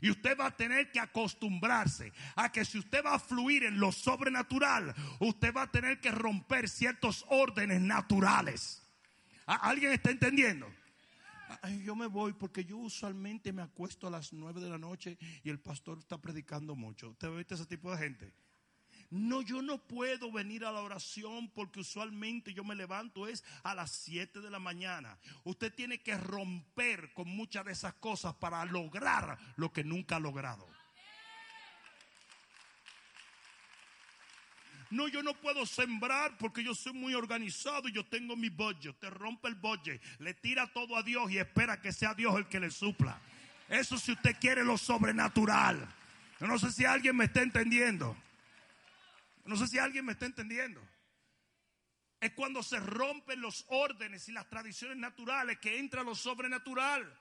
Y usted va a tener que acostumbrarse a que si usted va a fluir en lo sobrenatural, usted va a tener que romper ciertos órdenes naturales. ¿Alguien está entendiendo? yo me voy porque yo usualmente me acuesto a las nueve de la noche y el pastor está predicando mucho. ¿Usted ve ese tipo de gente? No, yo no puedo venir a la oración porque usualmente yo me levanto es a las 7 de la mañana. Usted tiene que romper con muchas de esas cosas para lograr lo que nunca ha logrado. No, yo no puedo sembrar porque yo soy muy organizado y yo tengo mi budget. Te rompe el budget, le tira todo a Dios y espera que sea Dios el que le supla. Eso si usted quiere lo sobrenatural. Yo no sé si alguien me está entendiendo. No sé si alguien me está entendiendo. Es cuando se rompen los órdenes y las tradiciones naturales que entra lo sobrenatural.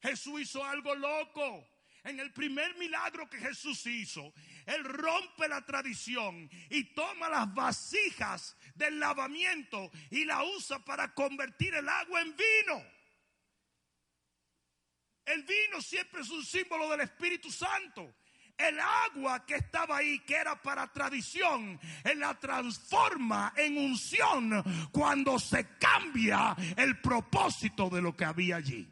Jesús hizo algo loco. En el primer milagro que Jesús hizo, Él rompe la tradición y toma las vasijas del lavamiento y la usa para convertir el agua en vino. El vino siempre es un símbolo del Espíritu Santo. El agua que estaba ahí, que era para tradición, Él la transforma en unción cuando se cambia el propósito de lo que había allí.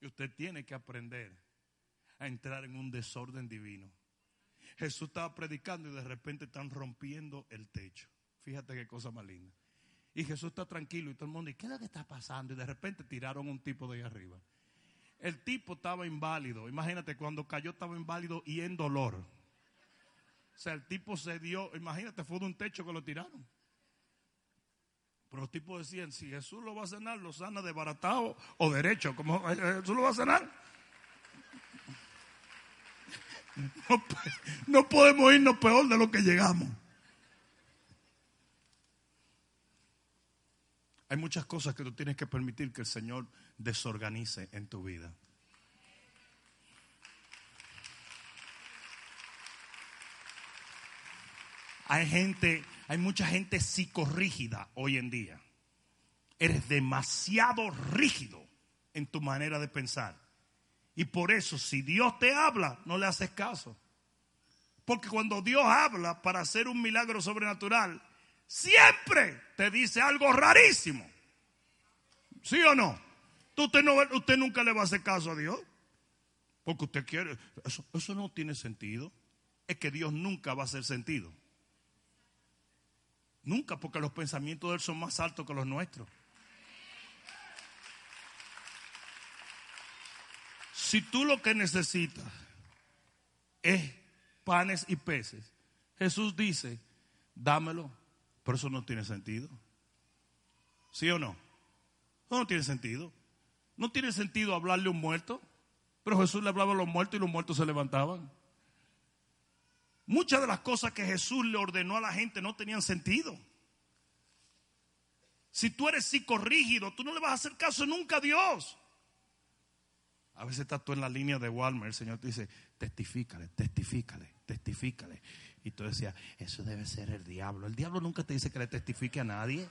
Y usted tiene que aprender a entrar en un desorden divino. Jesús estaba predicando y de repente están rompiendo el techo. Fíjate qué cosa más linda. Y Jesús está tranquilo y todo el mundo, ¿y qué es lo que está pasando? Y de repente tiraron un tipo de ahí arriba. El tipo estaba inválido. Imagínate, cuando cayó estaba inválido y en dolor. O sea, el tipo se dio, imagínate, fue de un techo que lo tiraron. Pero los tipos decían, si Jesús lo va a sanar, lo sana de baratado o derecho. como Jesús lo va a sanar? No podemos irnos peor de lo que llegamos. Hay muchas cosas que tú tienes que permitir que el Señor desorganice en tu vida. Hay gente, hay mucha gente psicorrígida hoy en día. Eres demasiado rígido en tu manera de pensar. Y por eso, si Dios te habla, no le haces caso. Porque cuando Dios habla para hacer un milagro sobrenatural, siempre te dice algo rarísimo. ¿Sí o no? Usted, no, usted nunca le va a hacer caso a Dios. Porque usted quiere. Eso, eso no tiene sentido. Es que Dios nunca va a hacer sentido. Nunca, porque los pensamientos de Él son más altos que los nuestros. Si tú lo que necesitas es panes y peces, Jesús dice, dámelo. Pero eso no tiene sentido. ¿Sí o no? No, no tiene sentido. No tiene sentido hablarle a un muerto. Pero Jesús le hablaba a los muertos y los muertos se levantaban. Muchas de las cosas que Jesús le ordenó a la gente no tenían sentido. Si tú eres psicorrígido, tú no le vas a hacer caso nunca a Dios. A veces estás tú en la línea de Walmart, el Señor te dice, testifícale, testifícale, testifícale. Y tú decías, eso debe ser el diablo. El diablo nunca te dice que le testifique a nadie.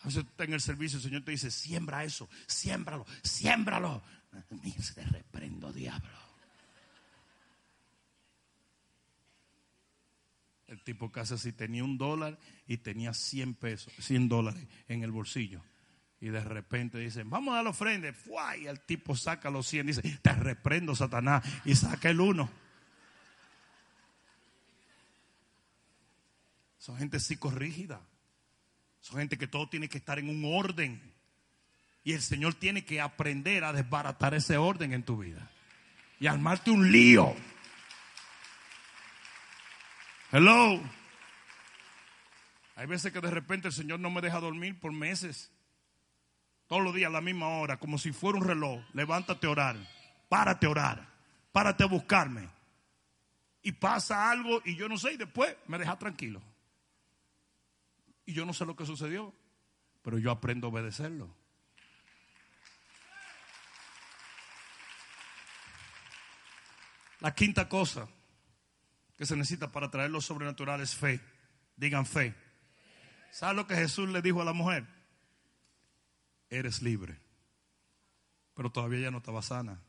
A veces está en el servicio, el Señor te dice, siembra eso, siémbralo, siémbralo. Mira, te reprendo, diablo. El tipo casi así tenía un dólar y tenía 100 pesos, 100 dólares en el bolsillo. Y de repente dicen, vamos a dar la ofrenda. Y el tipo saca los 100 y dice, te reprendo, Satanás. Y saca el uno. Son gente psicorrígida. Son gente que todo tiene que estar en un orden. Y el Señor tiene que aprender a desbaratar ese orden en tu vida. Y armarte un lío. Hello. Hay veces que de repente el Señor no me deja dormir por meses. Todos los días a la misma hora, como si fuera un reloj. Levántate a orar. Párate a orar. Párate a buscarme. Y pasa algo y yo no sé, y después me deja tranquilo. Y yo no sé lo que sucedió, pero yo aprendo a obedecerlo. La quinta cosa que se necesita para traer lo sobrenatural es fe. Digan fe. ¿Sabe lo que Jesús le dijo a la mujer? Eres libre. Pero todavía ella no estaba sana.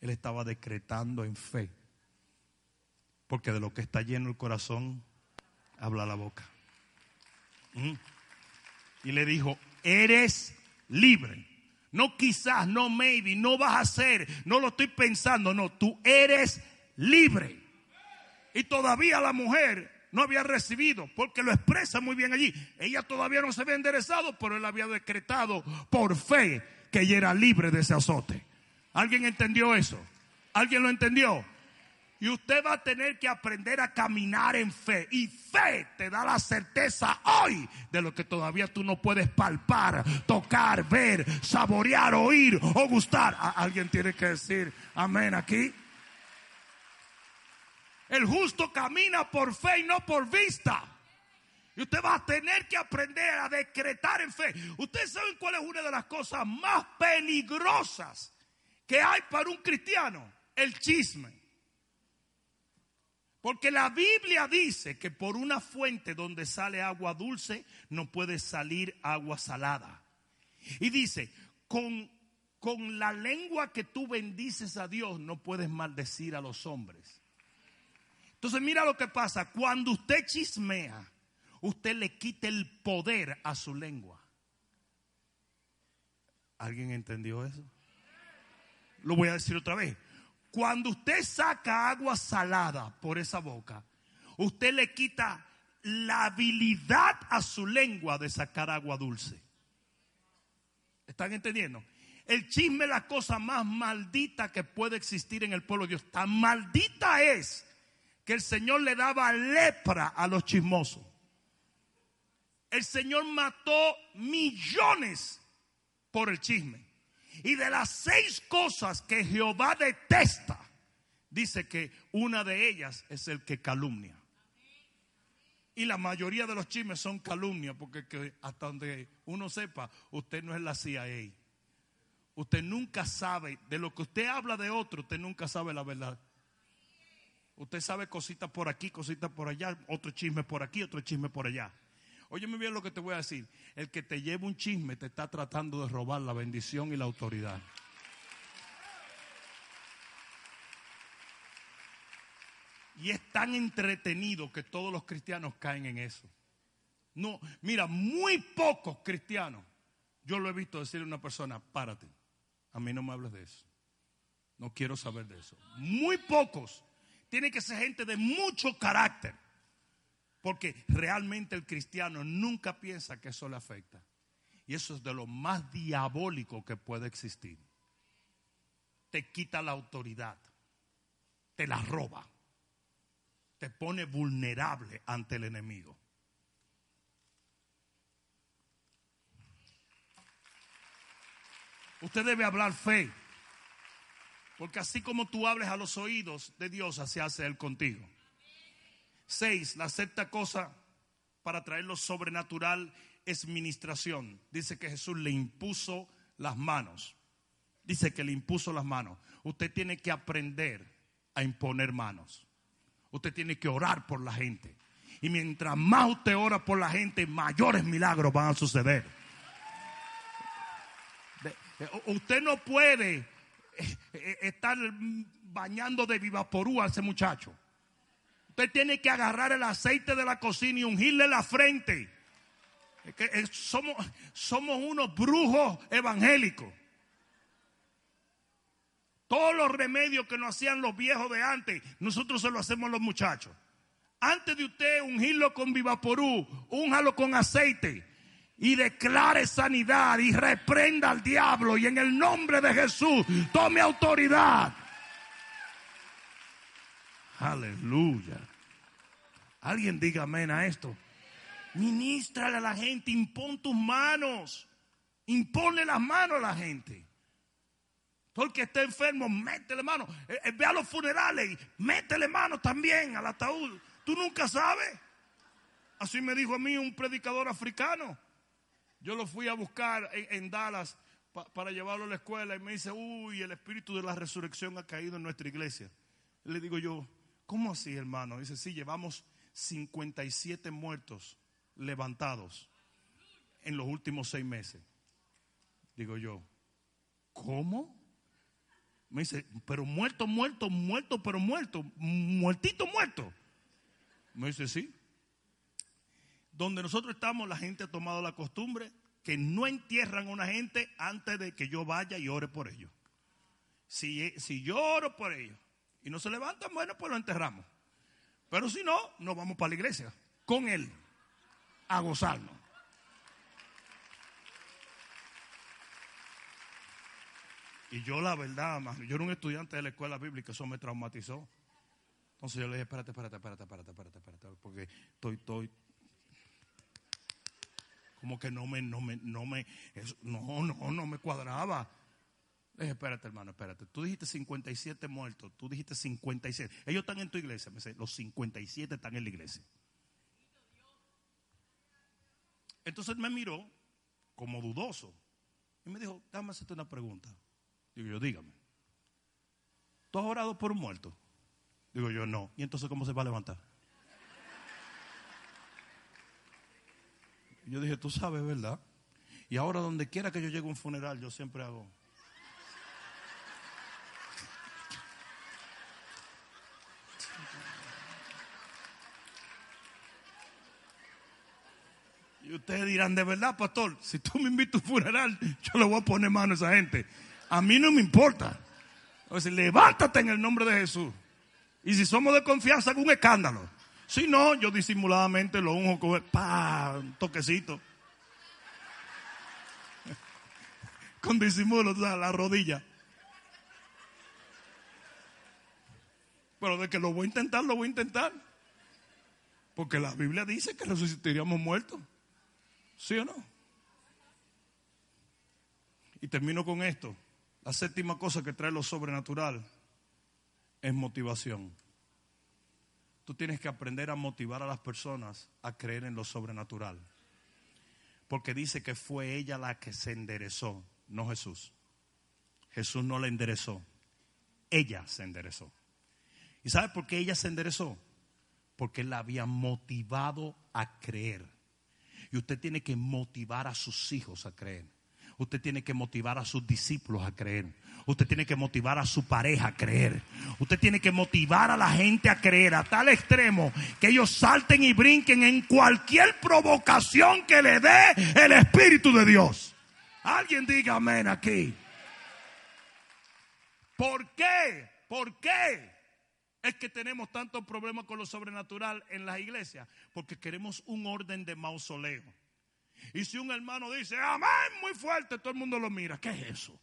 Él estaba decretando en fe. Porque de lo que está lleno el corazón, habla la boca. Y le dijo, eres libre. No quizás, no maybe, no vas a ser, no lo estoy pensando, no, tú eres libre. Y todavía la mujer no había recibido, porque lo expresa muy bien allí. Ella todavía no se había enderezado, pero él había decretado por fe que ella era libre de ese azote. ¿Alguien entendió eso? ¿Alguien lo entendió? Y usted va a tener que aprender a caminar en fe. Y fe te da la certeza hoy de lo que todavía tú no puedes palpar, tocar, ver, saborear, oír o gustar. Alguien tiene que decir amén aquí. El justo camina por fe y no por vista. Y usted va a tener que aprender a decretar en fe. Ustedes saben cuál es una de las cosas más peligrosas que hay para un cristiano. El chisme. Porque la Biblia dice que por una fuente donde sale agua dulce no puede salir agua salada. Y dice, con, con la lengua que tú bendices a Dios no puedes maldecir a los hombres. Entonces mira lo que pasa. Cuando usted chismea, usted le quita el poder a su lengua. ¿Alguien entendió eso? Lo voy a decir otra vez. Cuando usted saca agua salada por esa boca, usted le quita la habilidad a su lengua de sacar agua dulce. ¿Están entendiendo? El chisme es la cosa más maldita que puede existir en el pueblo de Dios. Tan maldita es que el Señor le daba lepra a los chismosos. El Señor mató millones por el chisme. Y de las seis cosas que Jehová detesta, dice que una de ellas es el que calumnia. Y la mayoría de los chismes son calumnia, porque hasta donde uno sepa, usted no es la CIA. Usted nunca sabe, de lo que usted habla de otro, usted nunca sabe la verdad. Usted sabe cositas por aquí, cositas por allá, otro chisme por aquí, otro chisme por allá. Óyeme bien lo que te voy a decir. El que te lleva un chisme te está tratando de robar la bendición y la autoridad. Y es tan entretenido que todos los cristianos caen en eso. No, mira, muy pocos cristianos. Yo lo he visto decirle a una persona, párate, a mí no me hables de eso. No quiero saber de eso. Muy pocos. Tiene que ser gente de mucho carácter. Porque realmente el cristiano nunca piensa que eso le afecta. Y eso es de lo más diabólico que puede existir. Te quita la autoridad, te la roba, te pone vulnerable ante el enemigo. Usted debe hablar fe. Porque así como tú hables a los oídos de Dios, así hace Él contigo. Seis, la sexta cosa para traer lo sobrenatural es ministración. Dice que Jesús le impuso las manos. Dice que le impuso las manos. Usted tiene que aprender a imponer manos. Usted tiene que orar por la gente. Y mientras más usted ora por la gente, mayores milagros van a suceder. Usted no puede estar bañando de vivaporú a ese muchacho. Usted tiene que agarrar el aceite de la cocina y ungirle la frente. que somos, somos unos brujos evangélicos. Todos los remedios que nos hacían los viejos de antes, nosotros se lo hacemos a los muchachos. Antes de usted ungirlo con vivaporú, únjalo con aceite y declare sanidad y reprenda al diablo y en el nombre de Jesús tome autoridad. Aleluya. Alguien diga amén a esto. Ministrale a la gente, impon tus manos. Impone las manos a la gente. Todo el que esté enfermo, métele mano. Eh, eh, ve a los funerales y métele mano también al ataúd. Tú nunca sabes. Así me dijo a mí un predicador africano. Yo lo fui a buscar en, Dallas para llevarlo a la escuela y me dice, uy, el espíritu de la resurrección ha caído en nuestra iglesia. Le digo yo, ¿cómo así, hermano? Dice, sí, llevamos 57 muertos levantados en los últimos seis meses. Digo yo, ¿cómo? Me dice, pero muerto, muerto, muerto, pero muerto, muertito, muerto. Me dice, sí. Donde nosotros estamos, la gente ha tomado la costumbre que no entierran a una gente antes de que yo vaya y ore por ellos. Si, si yo oro por ellos y no se levantan, bueno, pues lo enterramos. Pero si no, nos vamos para la iglesia con Él a gozarnos. Y yo la verdad, yo era un estudiante de la escuela bíblica, eso me traumatizó. Entonces yo le dije, espérate, espérate, espérate, espérate, espérate, espérate, porque estoy, estoy, como que no me, no me, no me, no, no, no me cuadraba espérate, hermano, espérate. Tú dijiste 57 muertos, tú dijiste 57. Ellos están en tu iglesia. Me dice, los 57 están en la iglesia. Entonces me miró como dudoso y me dijo, déjame hacerte una pregunta. Digo yo, dígame. ¿Tú has orado por un muerto? Digo yo, no. ¿Y entonces cómo se va a levantar? Yo dije, tú sabes, ¿verdad? Y ahora donde quiera que yo llegue a un funeral, yo siempre hago. Y ustedes dirán, de verdad, pastor, si tú me invitas a un funeral, yo le voy a poner mano a esa gente. A mí no me importa. O levántate en el nombre de Jesús. Y si somos de confianza, hago un escándalo. Si no, yo disimuladamente lo unjo con pa, un toquecito. con disimulo, la rodilla. Pero de que lo voy a intentar, lo voy a intentar. Porque la Biblia dice que resucitaríamos muertos. ¿Sí o no? Y termino con esto. La séptima cosa que trae lo sobrenatural es motivación. Tú tienes que aprender a motivar a las personas a creer en lo sobrenatural. Porque dice que fue ella la que se enderezó, no Jesús. Jesús no la enderezó. Ella se enderezó. ¿Y sabe por qué ella se enderezó? Porque la había motivado a creer. Y usted tiene que motivar a sus hijos a creer. Usted tiene que motivar a sus discípulos a creer. Usted tiene que motivar a su pareja a creer. Usted tiene que motivar a la gente a creer a tal extremo que ellos salten y brinquen en cualquier provocación que le dé el Espíritu de Dios. Alguien diga amén aquí. ¿Por qué? ¿Por qué? es que tenemos tantos problemas con lo sobrenatural en las iglesias? Porque queremos un orden de mausoleo. Y si un hermano dice, amén, muy fuerte, todo el mundo lo mira. ¿Qué es eso?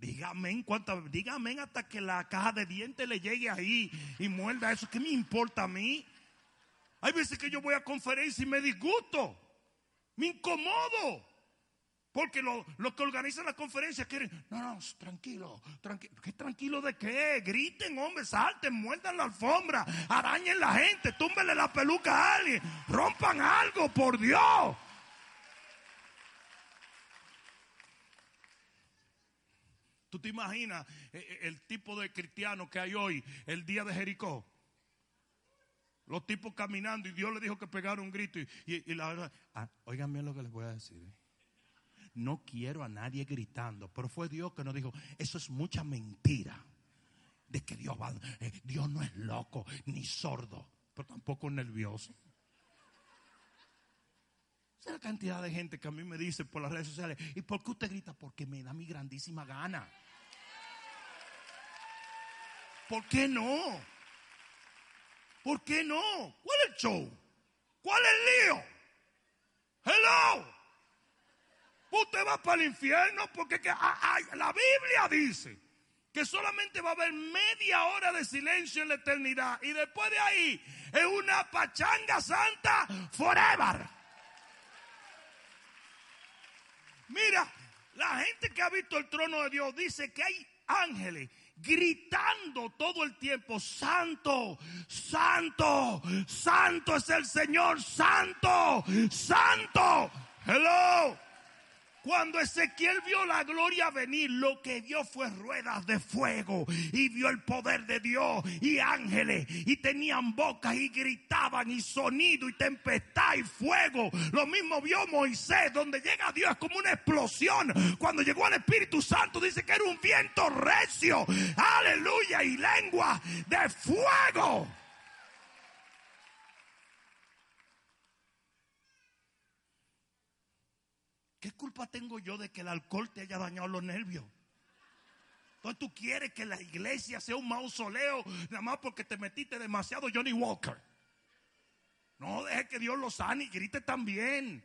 Dígame, dígame hasta que la caja de dientes le llegue ahí y muerda eso. ¿Qué me importa a mí? Hay veces que yo voy a conferencia y me disgusto. Me incomodo. Porque los lo que organizan la conferencia quieren, no, no, tranquilo, tranquilo. ¿Qué tranquilo de qué? Griten, hombre, salten, muerdan la alfombra, arañen la gente, túmbenle la peluca a alguien, rompan algo, por Dios. ¿Tú te imaginas eh, eh, el tipo de cristiano que hay hoy, el día de Jericó? Los tipos caminando y Dios le dijo que pegara un grito y, la verdad, ah, oigan bien lo que les voy a decir. ¿eh? no quiero a nadie gritando, pero fue Dios que nos dijo, eso es mucha mentira. De que Dios, va, Dios no es loco ni sordo, pero tampoco nervioso. Esa es la cantidad de gente que a mí me dice por las redes sociales, ¿y por qué usted grita? Porque me da mi grandísima gana. ¿Por qué no? ¿Por qué no? ¿Cuál es el show? ¿Cuál es el lío? Hello. Usted va para el infierno porque la Biblia dice que solamente va a haber media hora de silencio en la eternidad y después de ahí es una pachanga santa forever. Mira, la gente que ha visto el trono de Dios dice que hay ángeles gritando todo el tiempo, santo, santo, santo es el Señor, santo, santo. Hello. Cuando Ezequiel vio la gloria venir, lo que vio fue ruedas de fuego y vio el poder de Dios y ángeles y tenían bocas y gritaban y sonido y tempestad y fuego. Lo mismo vio Moisés, donde llega Dios como una explosión. Cuando llegó al Espíritu Santo dice que era un viento recio, aleluya, y lengua de fuego. ¿Qué culpa tengo yo de que el alcohol te haya dañado los nervios? Entonces tú quieres que la iglesia sea un mausoleo nada más porque te metiste demasiado Johnny Walker. No deje que Dios lo sane y grite también.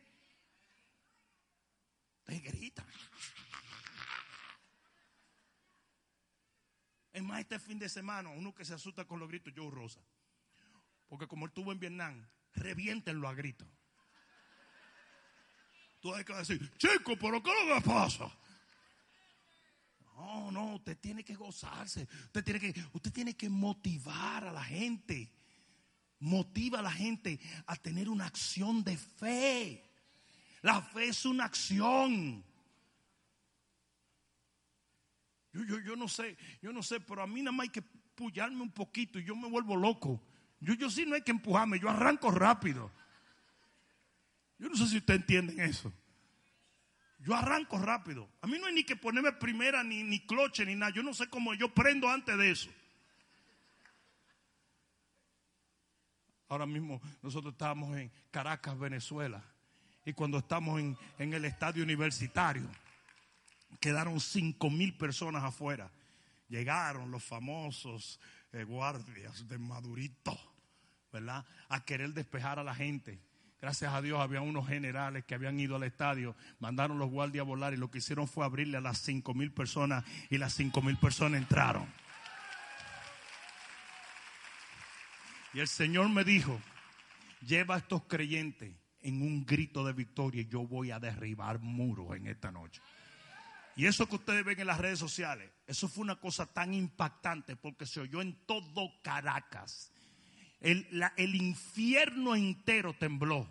Te grita. Es más, este fin de semana, uno que se asusta con los gritos, yo Rosa. Porque como él estuvo en Vietnam, reviéntenlo a gritos. Tú hay que decir, chico, pero ¿qué es lo que pasa? No, no, usted tiene que gozarse. Usted tiene que, usted tiene que motivar a la gente. Motiva a la gente a tener una acción de fe. La fe es una acción. Yo, yo, yo no sé, yo no sé, pero a mí nada más hay que puyarme un poquito y yo me vuelvo loco. Yo, yo sí no hay que empujarme, yo arranco rápido. Yo no sé si ustedes entienden eso. Yo arranco rápido. A mí no hay ni que ponerme primera, ni, ni cloche, ni nada. Yo no sé cómo yo prendo antes de eso. Ahora mismo nosotros estamos en Caracas, Venezuela. Y cuando estamos en, en el estadio universitario, quedaron cinco mil personas afuera. Llegaron los famosos eh, guardias de Madurito, ¿verdad? A querer despejar a la gente. Gracias a Dios había unos generales que habían ido al estadio, mandaron los guardias a volar y lo que hicieron fue abrirle a las cinco mil personas y las cinco mil personas entraron. Y el Señor me dijo, lleva a estos creyentes en un grito de victoria y yo voy a derribar muros en esta noche. Y eso que ustedes ven en las redes sociales, eso fue una cosa tan impactante porque se oyó en todo Caracas. El, el infierno entero tembló.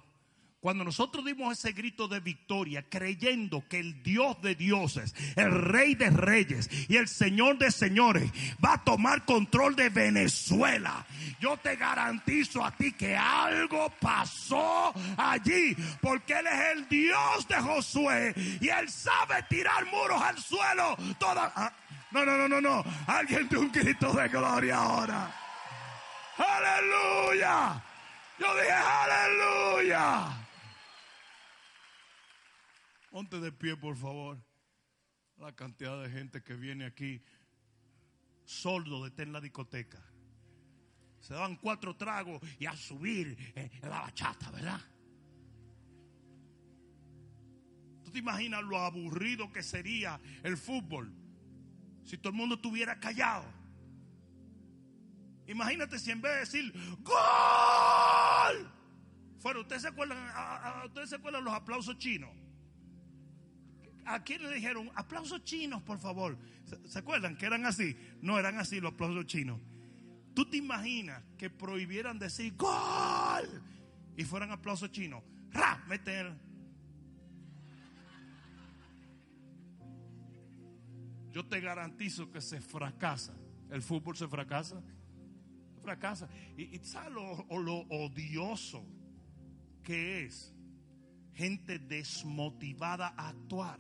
Cuando nosotros dimos ese grito de victoria, creyendo que el Dios de dioses, el Rey de reyes y el Señor de señores va a tomar control de Venezuela, yo te garantizo a ti que algo pasó allí, porque Él es el Dios de Josué y Él sabe tirar muros al suelo. Ah, no, no, no, no, no. Alguien de un grito de gloria ahora. Aleluya. Yo dije aleluya. Ponte de pie, por favor. La cantidad de gente que viene aquí, sordo de estar en la discoteca. Se daban cuatro tragos y a subir eh, la bachata, ¿verdad? ¿Tú te imaginas lo aburrido que sería el fútbol si todo el mundo estuviera callado? Imagínate si en vez de decir ¡Gol! Fuera, ¿ustedes se acuerdan, a- ¿ustedes se acuerdan los aplausos chinos? ¿A quién le dijeron aplausos chinos, por favor? ¿Se, se acuerdan que eran así? No eran así los aplausos chinos. ¿Tú te imaginas que prohibieran decir gol y fueran aplausos chinos? ¡Ra! Meten. Yo te garantizo que se fracasa. El fútbol se fracasa. Fracasa. Y, y ¿sabes lo, odioso que es? Gente desmotivada a actuar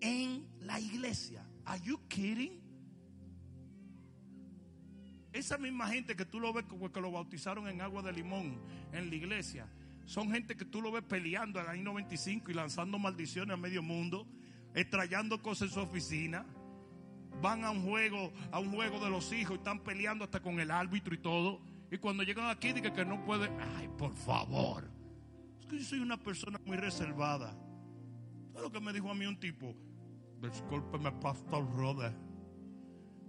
en la iglesia. Are you kidding? Esa misma gente que tú lo ves que lo bautizaron en agua de limón en la iglesia, son gente que tú lo ves peleando en la I-95 y lanzando maldiciones a medio mundo, extrayendo cosas en su oficina. Van a un juego, a un juego de los hijos y están peleando hasta con el árbitro y todo. Y cuando llegan aquí dicen que no puede. Ay, por favor. Es que yo soy una persona muy reservada. ¿Sabes lo que me dijo a mí un tipo? Discúlpeme, Pastor Rode.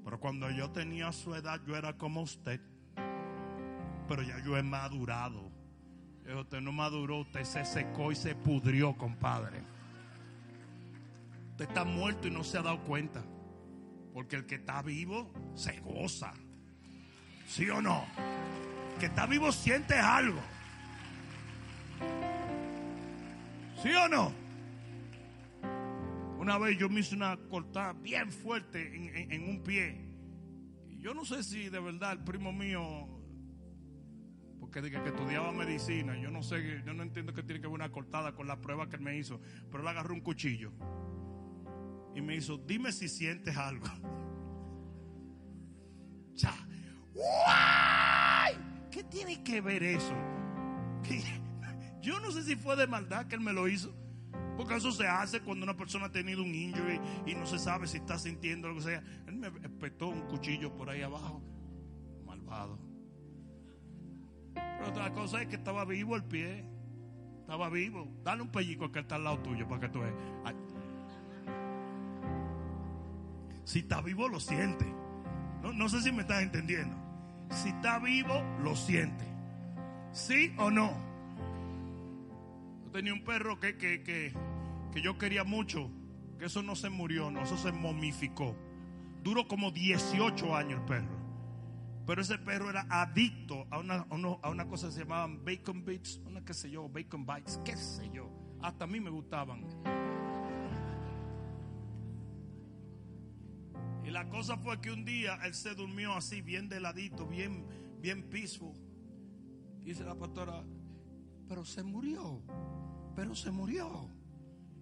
Pero cuando yo tenía su edad, yo era como usted. Pero ya yo he madurado. Usted no maduró, usted se secó y se pudrió, compadre. Usted está muerto y no se ha dado cuenta. Porque el que está vivo se goza. ¿Sí o no? El que está vivo siente algo. ¿Sí o no? Una vez yo me hice una cortada bien fuerte en, un pie. Y yo no sé si de verdad el primo mío, porque dije que estudiaba medicina, yo no sé, yo no entiendo que tiene que ver una cortada con la prueba que él me hizo, pero él agarró un cuchillo y me hizo, dime si sientes algo. Cha. ¿Qué tiene que ver eso? Yo no sé si fue de maldad que él me lo hizo. Porque eso se hace cuando una persona ha tenido un injury y no se sabe si está sintiendo lo que sea. Él me espetó un cuchillo por ahí abajo. Malvado. Pero otra cosa es que estaba vivo el pie. Estaba vivo. Dale un pellico que está al lado tuyo para que tú veas. Si está vivo, lo siente. No, no sé si me estás entendiendo. Si está vivo, lo siente. ¿Sí o no? Yo tenía un perro que, que, que, que yo quería mucho. Que eso no se murió, no, eso se momificó. Duró como 18 años el perro. Pero ese perro era adicto a una, a una, a una cosa que se llamaban bacon bits, una qué sé yo, bacon bites, qué sé yo. Hasta a mí me gustaban. La cosa fue que un día él se durmió así, bien de ladito, bien, bien peaceful. Y dice la pastora, pero se murió, pero se murió.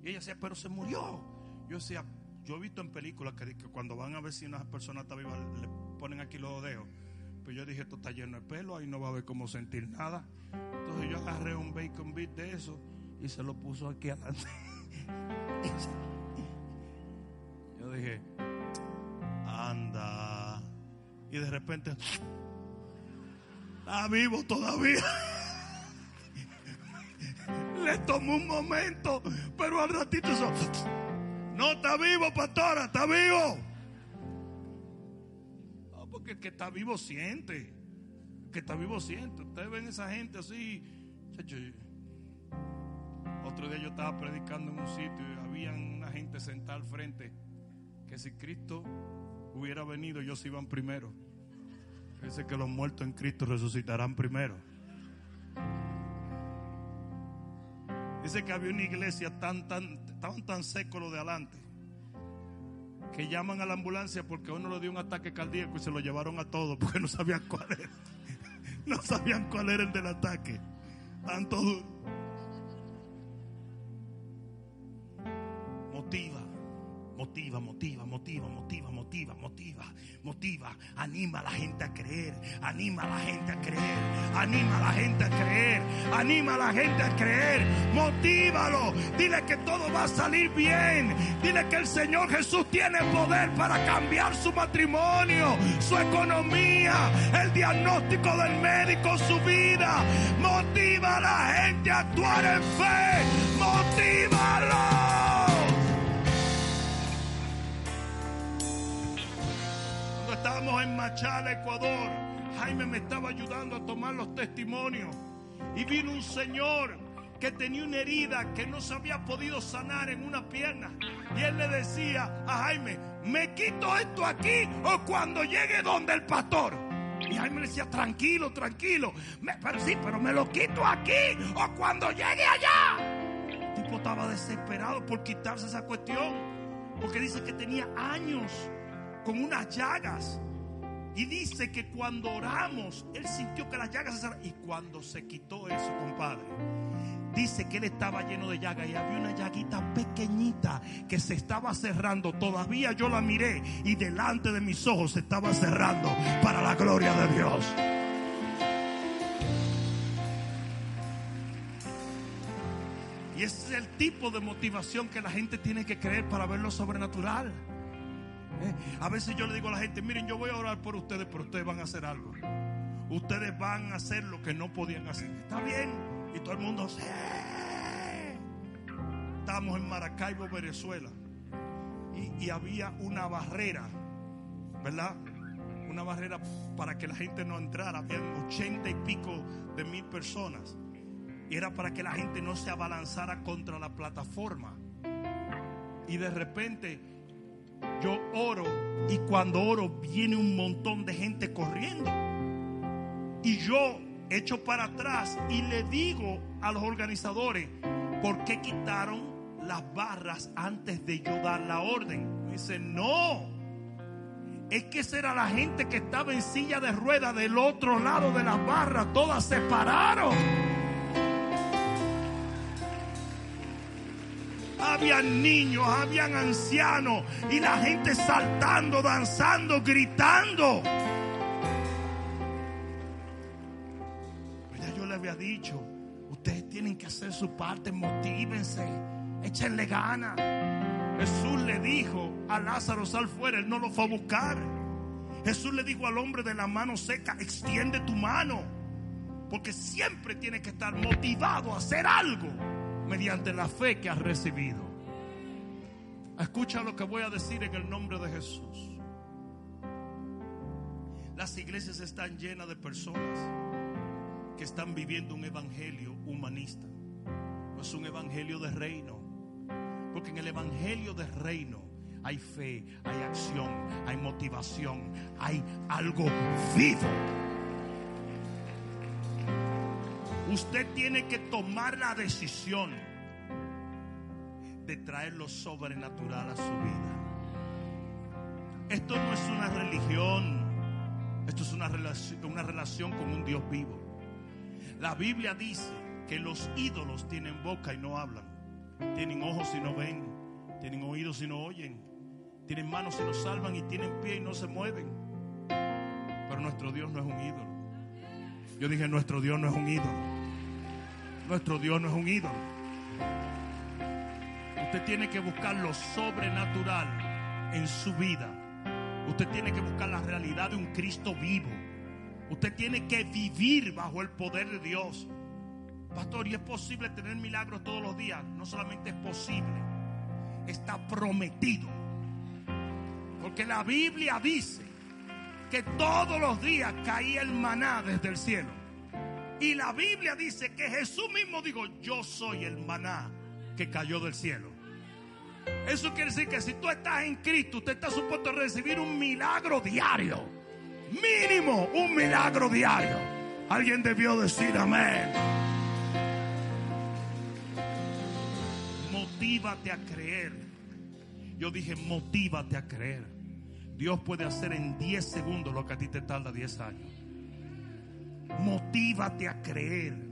Y ella decía, pero se murió. Yo decía, yo he visto en películas que, cuando van a ver si una persona está viva, le ponen aquí los dedos. Pues yo dije, esto está lleno de pelo, ahí no va a haber cómo sentir nada. Entonces yo agarré un bacon bit de eso y se lo puso aquí adelante. yo dije, anda. Y de repente, está vivo todavía. Le tomó un momento, pero al ratito eso, no está vivo, pastora, está vivo. No, porque el que está vivo siente. El que está vivo siente. Ustedes ven esa gente así. Otro día yo estaba predicando en un sitio y había una gente sentada al frente que si Cristo hubiera venido, ellos iban primero. Dice que los muertos en Cristo resucitarán primero. Dice que había una iglesia tan, tan, estaban tan secos los de adelante que llaman a la ambulancia porque uno le dio un ataque cardíaco y se lo llevaron a todos porque no sabían cuál era. No sabían cuál era el del ataque. Tanto duro. Motiva, motiva, motiva, motiva, motiva, motiva, motiva, motiva. Anima a la gente a creer, anima a la gente a creer, anima a la gente a creer, anima a la gente a creer. Motívalo, dile que todo va a salir bien. Dile que el Señor Jesús tiene poder para cambiar su matrimonio, su economía, el diagnóstico del médico, su vida. Motiva a la gente a actuar en fe. Motívalo. Estábamos en Machala, Ecuador, Jaime me estaba ayudando a tomar los testimonios. Y vino un señor que tenía una herida que no se había podido sanar en una pierna. Y él le decía a Jaime, me quito esto aquí o cuando llegue donde el pastor. Y Jaime le decía, tranquilo, tranquilo. Pero sí, pero me lo quito aquí o cuando llegue allá. El tipo estaba desesperado por quitarse esa cuestión. Porque dice que tenía años con unas llagas. Y dice que cuando oramos, él sintió que las llagas se cerraron. Y cuando se quitó eso, compadre, dice que él estaba lleno de llagas y había una llaguita pequeñita que se estaba cerrando. Todavía yo la miré y delante de mis ojos se estaba cerrando para la gloria de Dios. Y ese es el tipo de motivación que la gente tiene que creer para ver lo sobrenatural. ¿Eh? A veces yo le digo a la gente, miren, yo voy a orar por ustedes, pero ustedes van a hacer algo. Ustedes van a hacer lo que no podían hacer. ¿Está bien? Y todo el mundo, sí. Estábamos en Maracaibo, Venezuela. Y, y había una barrera, ¿verdad? Una barrera para que la gente no entrara. Habían ochenta y pico de mil personas. Y era para que la gente no se abalanzara contra la plataforma. Y de repente yo oro y cuando oro viene un montón de gente corriendo. Y yo echo para atrás y le digo a los organizadores, ¿por qué quitaron las barras antes de yo dar la orden? Me dice, no. Es que esa era la gente que estaba en silla de ruedas del otro lado de las barras. Todas se pararon. Habían niños, habían ancianos y la gente saltando, danzando, gritando. Ya yo le había dicho, ustedes tienen que hacer su parte, motívense, échenle ganas. Jesús le dijo a Lázaro, sal fuera, él no lo fue a buscar. Jesús le dijo al hombre de la mano seca, extiende tu mano. Porque siempre tiene que estar motivado a hacer algo mediante la fe que has recibido. Escucha lo que voy a decir en el nombre de Jesús. Las iglesias están llenas de personas que están viviendo un evangelio humanista. No es un evangelio de reino. Porque en el evangelio de reino hay fe, hay acción, hay motivación, hay algo vivo. Usted tiene que tomar la decisión de traer lo sobrenatural a su vida. Esto no es una religión, esto es una relación, una relación con un Dios vivo. La Biblia dice que los ídolos tienen boca y no hablan, tienen ojos y no ven, tienen oídos y no oyen, tienen manos y no salvan y tienen pie y no se mueven. Pero nuestro Dios no es un ídolo. Yo dije, nuestro Dios no es un ídolo. Nuestro Dios no es un ídolo. Usted tiene que buscar lo sobrenatural en su vida. Usted tiene que buscar la realidad de un Cristo vivo. Usted tiene que vivir bajo el poder de Dios. Pastor, ¿y es posible tener milagros todos los días? No solamente es posible, está prometido. Porque la Biblia dice que todos los días caía el maná desde el cielo. Y la Biblia dice que Jesús mismo dijo, yo soy el maná que cayó del cielo. Eso quiere decir que si tú estás en Cristo, usted está supuesto a recibir un milagro diario. Mínimo un milagro diario. Alguien debió decir amén. Motívate a creer. Yo dije, motívate a creer. Dios puede hacer en 10 segundos lo que a ti te tarda 10 años. Motívate a creer.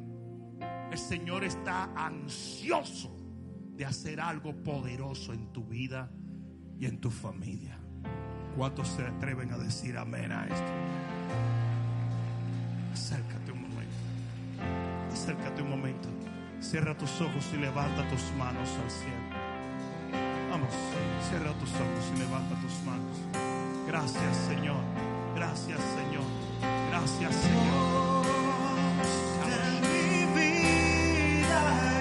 El Señor está ansioso de hacer algo poderoso en tu vida y en tu familia. ¿Cuántos se atreven a decir amén a esto? Acércate un momento. Acércate un momento. Cierra tus ojos y levanta tus manos al cielo. Vamos, cierra tus ojos y levanta tus manos. Gracias, Señor. Gracias, Señor. Gracias, Señor. Interesante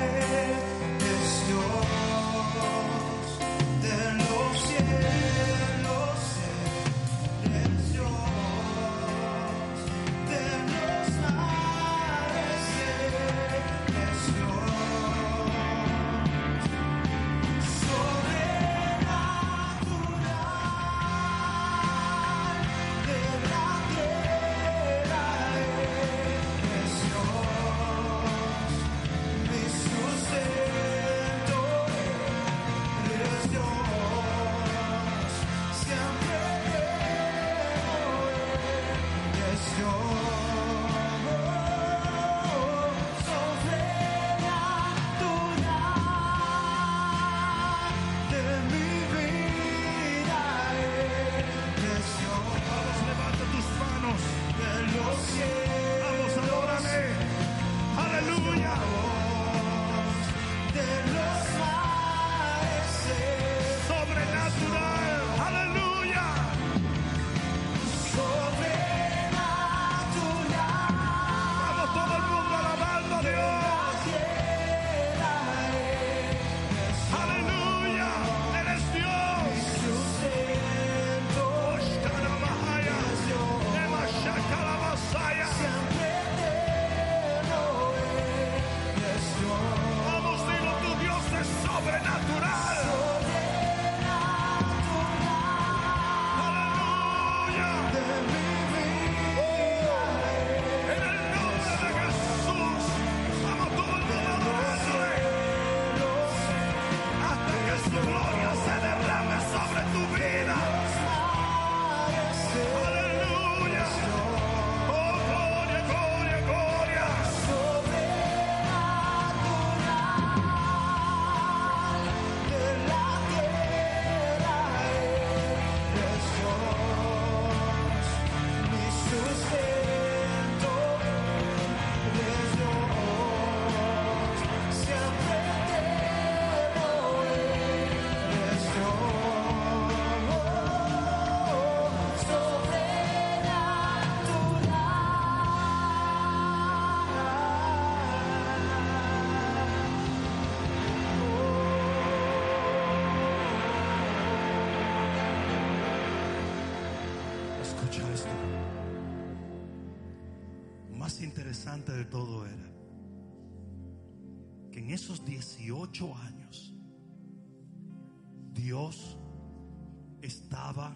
estaba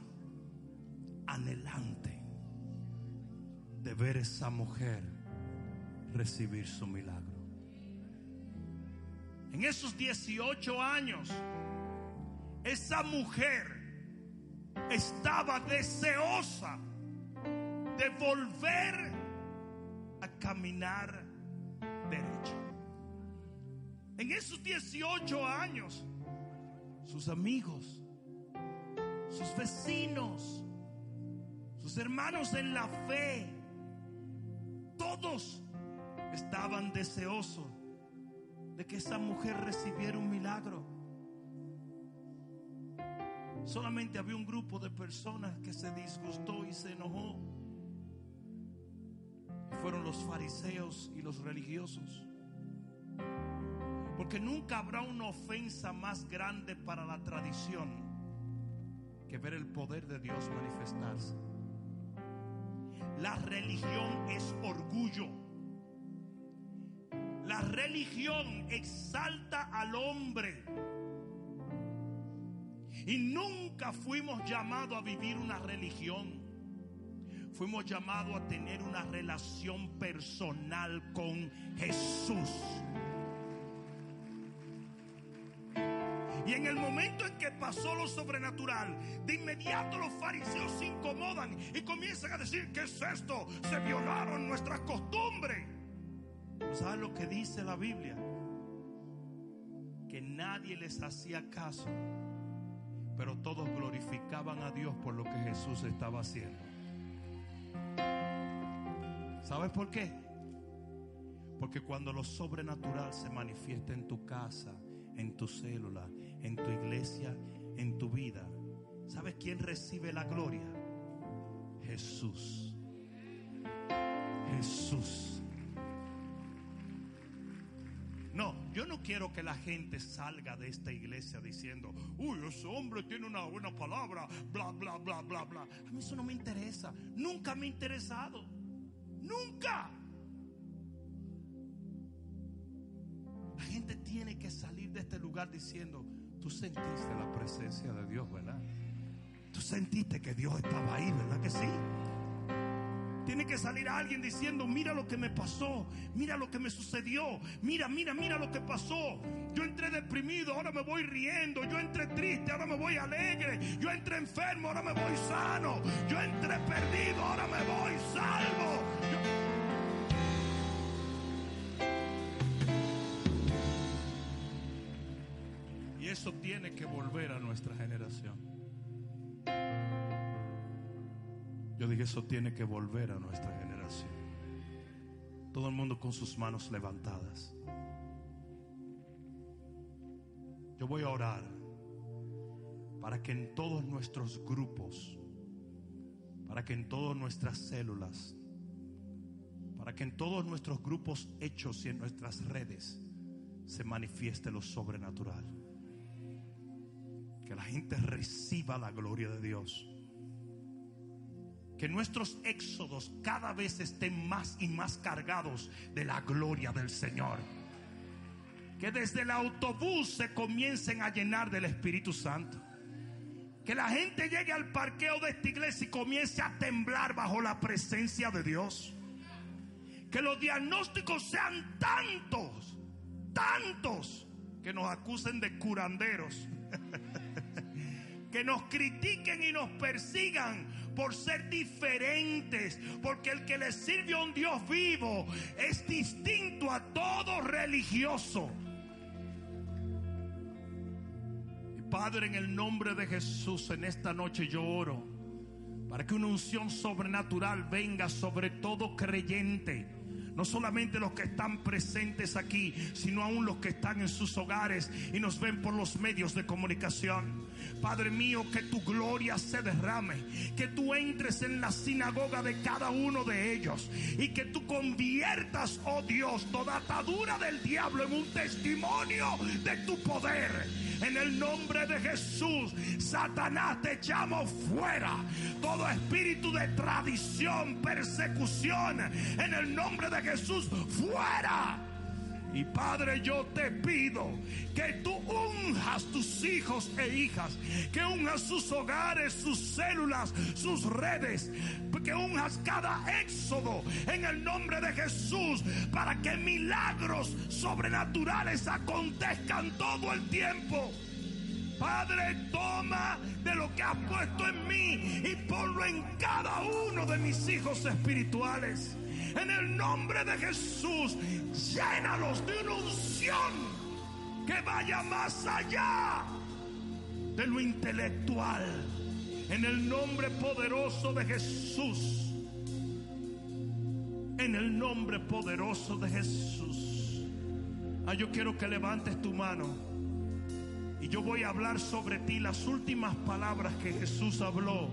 anhelante de ver esa mujer recibir su milagro. En esos 18 años, esa mujer estaba deseosa de volver a caminar derecho. En esos 18 años, sus amigos, sus vecinos, sus hermanos en la fe, todos estaban deseosos de que esa mujer recibiera un milagro. Solamente había un grupo de personas que se disgustó y se enojó. Fueron los fariseos y los religiosos. Porque nunca habrá una ofensa más grande para la tradición que ver el poder de Dios manifestarse. La religión es orgullo. La religión exalta al hombre. Y nunca fuimos llamados a vivir una religión. Fuimos llamados a tener una relación personal con Jesús. Y en el momento en que pasó lo sobrenatural, de inmediato los fariseos se incomodan y comienzan a decir, ¿qué es esto? Se violaron nuestras costumbres. ¿Sabes lo que dice la Biblia? Que nadie les hacía caso, pero todos glorificaban a Dios por lo que Jesús estaba haciendo. ¿Sabes por qué? Porque cuando lo sobrenatural se manifiesta en tu casa, en tu célula, en tu iglesia, en tu vida, ¿sabes quién recibe la gloria? Jesús. Jesús. No, yo no quiero que la gente salga de esta iglesia diciendo, uy, ese hombre tiene una buena palabra, bla, bla, bla, bla, bla. A mí eso no me interesa. Nunca me ha interesado. Nunca. La gente tiene que salir de este lugar diciendo, tú sentiste la presencia de Dios, ¿verdad? Tú sentiste que Dios estaba ahí, ¿verdad que sí? Tiene que salir alguien diciendo, mira lo que me pasó, mira lo que me sucedió, mira, mira, mira lo que pasó. Yo entré deprimido, ahora me voy riendo, yo entré triste, ahora me voy alegre, yo entré enfermo, ahora me voy sano, yo entré perdido, ahora me voy salvo. Eso tiene que volver a nuestra generación. Yo dije, eso tiene que volver a nuestra generación. Todo el mundo con sus manos levantadas. Yo voy a orar para que en todos nuestros grupos, para que en todas nuestras células, para que en todos nuestros grupos hechos y en nuestras redes se manifieste lo sobrenatural. Que la gente reciba la gloria de Dios que nuestros éxodos cada vez estén más y más cargados de la gloria del Señor. Que desde el autobús se comiencen a llenar del Espíritu Santo. Que la gente llegue al parqueo de esta iglesia y comience a temblar bajo la presencia de Dios. Que los diagnósticos sean tantos, tantos, que nos acusen de curanderos. Que nos critiquen y nos persigan por ser diferentes, porque el que le sirve a un Dios vivo es distinto a todo religioso. Padre, en el nombre de Jesús, en esta noche yo oro para que una unción sobrenatural venga sobre todo creyente no solamente los que están presentes aquí, sino aún los que están en sus hogares y nos ven por los medios de comunicación. Padre mío, que tu gloria se derrame, que tú entres en la sinagoga de cada uno de ellos y que tú conviertas, oh Dios, toda atadura del diablo en un testimonio de tu poder. En el nombre de Jesús, Satanás, te echamos fuera todo espíritu de tradición, persecución. En el nombre de Jesús, fuera. Y Padre, yo te pido que tú unjas tus hijos e hijas, que unjas sus hogares, sus células, sus redes, que unjas cada éxodo en el nombre de Jesús para que milagros sobrenaturales acontezcan todo el tiempo. Padre, toma de lo que has puesto en mí y ponlo en cada uno de mis hijos espirituales. En el nombre de Jesús, llénalos de una unción que vaya más allá de lo intelectual. En el nombre poderoso de Jesús. En el nombre poderoso de Jesús. Ah, yo quiero que levantes tu mano. Y yo voy a hablar sobre ti las últimas palabras que Jesús habló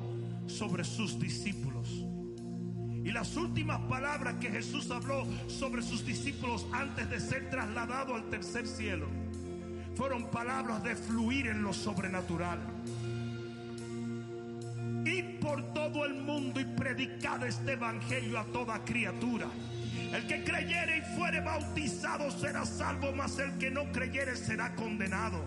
sobre sus discípulos. Y las últimas palabras que Jesús habló sobre sus discípulos antes de ser trasladado al tercer cielo fueron palabras de fluir en lo sobrenatural. Ir por todo el mundo y predicar este evangelio a toda criatura. El que creyere y fuere bautizado será salvo, mas el que no creyere será condenado.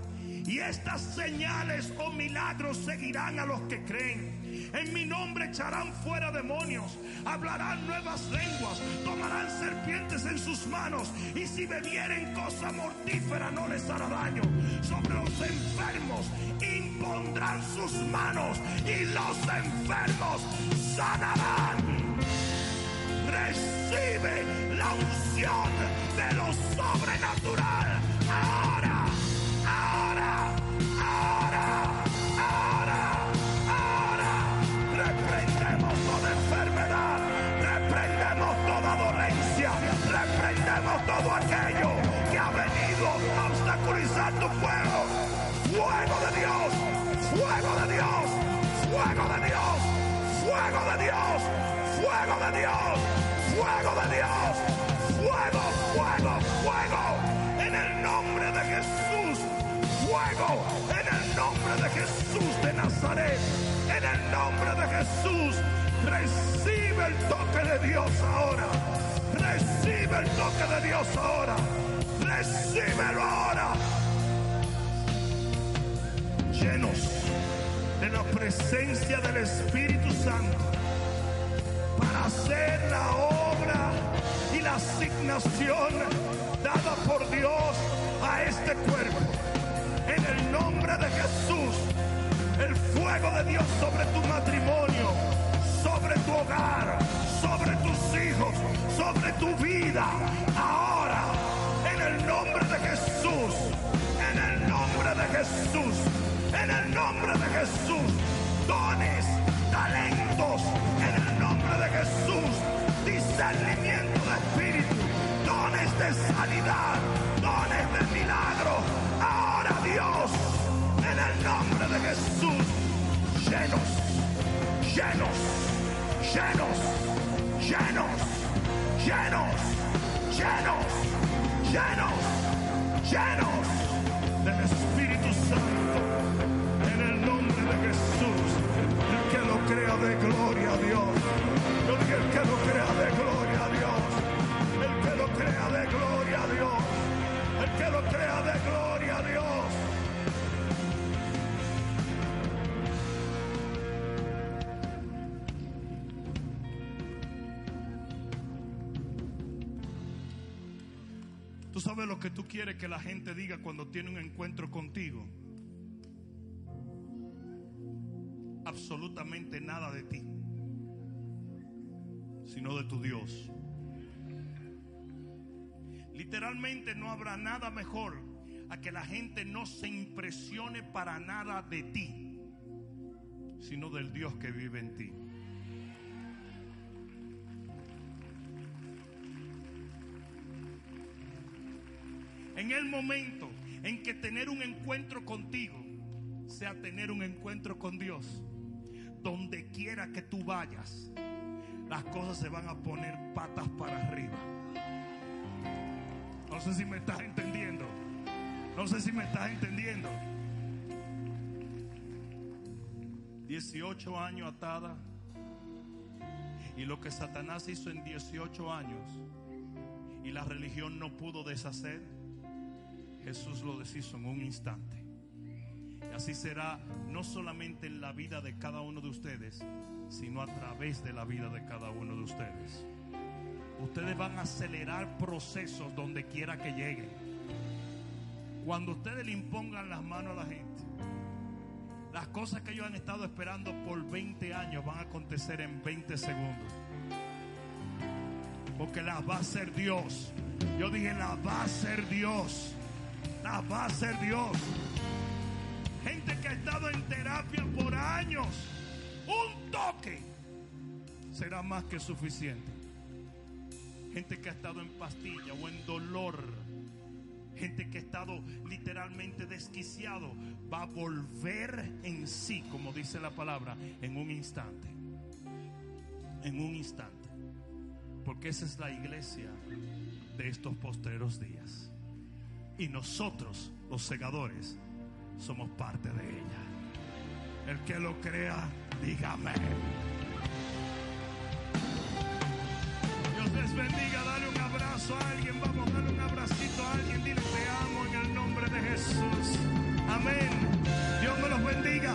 Y estas señales o milagros seguirán a los que creen. En mi nombre echarán fuera demonios, hablarán nuevas lenguas, tomarán serpientes en sus manos y si bebieren cosa mortífera no les hará daño. Sobre los enfermos impondrán sus manos y los enfermos sanarán. Recibe la unción de lo sobrenatural ahora, fuego de Dios, fuego de Dios, fuego de Dios, fuego, fuego, fuego, en el nombre de Jesús, fuego, en el nombre de Jesús de Nazaret, en el nombre de Jesús, recibe el toque de Dios ahora, recibe el toque de Dios ahora, recíbelo ahora, llenos de la presencia del Espíritu Santo para hacer la obra y la asignación dada por Dios a este cuerpo. En el nombre de Jesús, el fuego de Dios sobre tu matrimonio, sobre tu hogar, sobre tus hijos, sobre tu vida. Ahora, en el nombre de Jesús, en el nombre de Jesús, en el nombre de Jesús, dones, talentos, en el nombre de Jesús, discernimiento de espíritu, dones de sanidad, dones de milagro. Ahora Dios, en el nombre de Jesús, llenos, llenos, llenos, llenos, llenos, llenos, llenos, llenos del Espíritu Santo. Crea de gloria a Dios. El que, el que lo crea de gloria a Dios. El que lo crea de gloria a Dios. El que lo crea de gloria a Dios. Tú sabes lo que tú quieres que la gente diga cuando tiene un encuentro contigo. Absolutamente nada de ti, sino de tu Dios. Literalmente no habrá nada mejor a que la gente no se impresione para nada de ti, sino del Dios que vive en ti. En el momento en que tener un encuentro contigo sea tener un encuentro con Dios, donde quiera que tú vayas, las cosas se van a poner patas para arriba. No sé si me estás entendiendo. No sé si me estás entendiendo. 18 años atada. Y lo que Satanás hizo en 18 años y la religión no pudo deshacer, Jesús lo deshizo en un instante. Así será no solamente en la vida de cada uno de ustedes, sino a través de la vida de cada uno de ustedes. Ustedes van a acelerar procesos donde quiera que lleguen. Cuando ustedes le impongan las manos a la gente, las cosas que ellos han estado esperando por 20 años van a acontecer en 20 segundos. Porque las va a hacer Dios. Yo dije, las va a hacer Dios. Las va a hacer Dios. En terapia por años. Un toque será más que suficiente. Gente que ha estado en pastilla o en dolor. Gente que ha estado literalmente desquiciado. Va a volver en sí, como dice la palabra, en un instante. En un instante. Porque esa es la iglesia de estos postreros días. Y nosotros, los segadores, somos parte de ella. El que lo crea, dígame. Dios les bendiga, dale un abrazo a alguien, vamos, dale un abracito a alguien, dile te amo en el nombre de Jesús. Amén. Dios me los bendiga.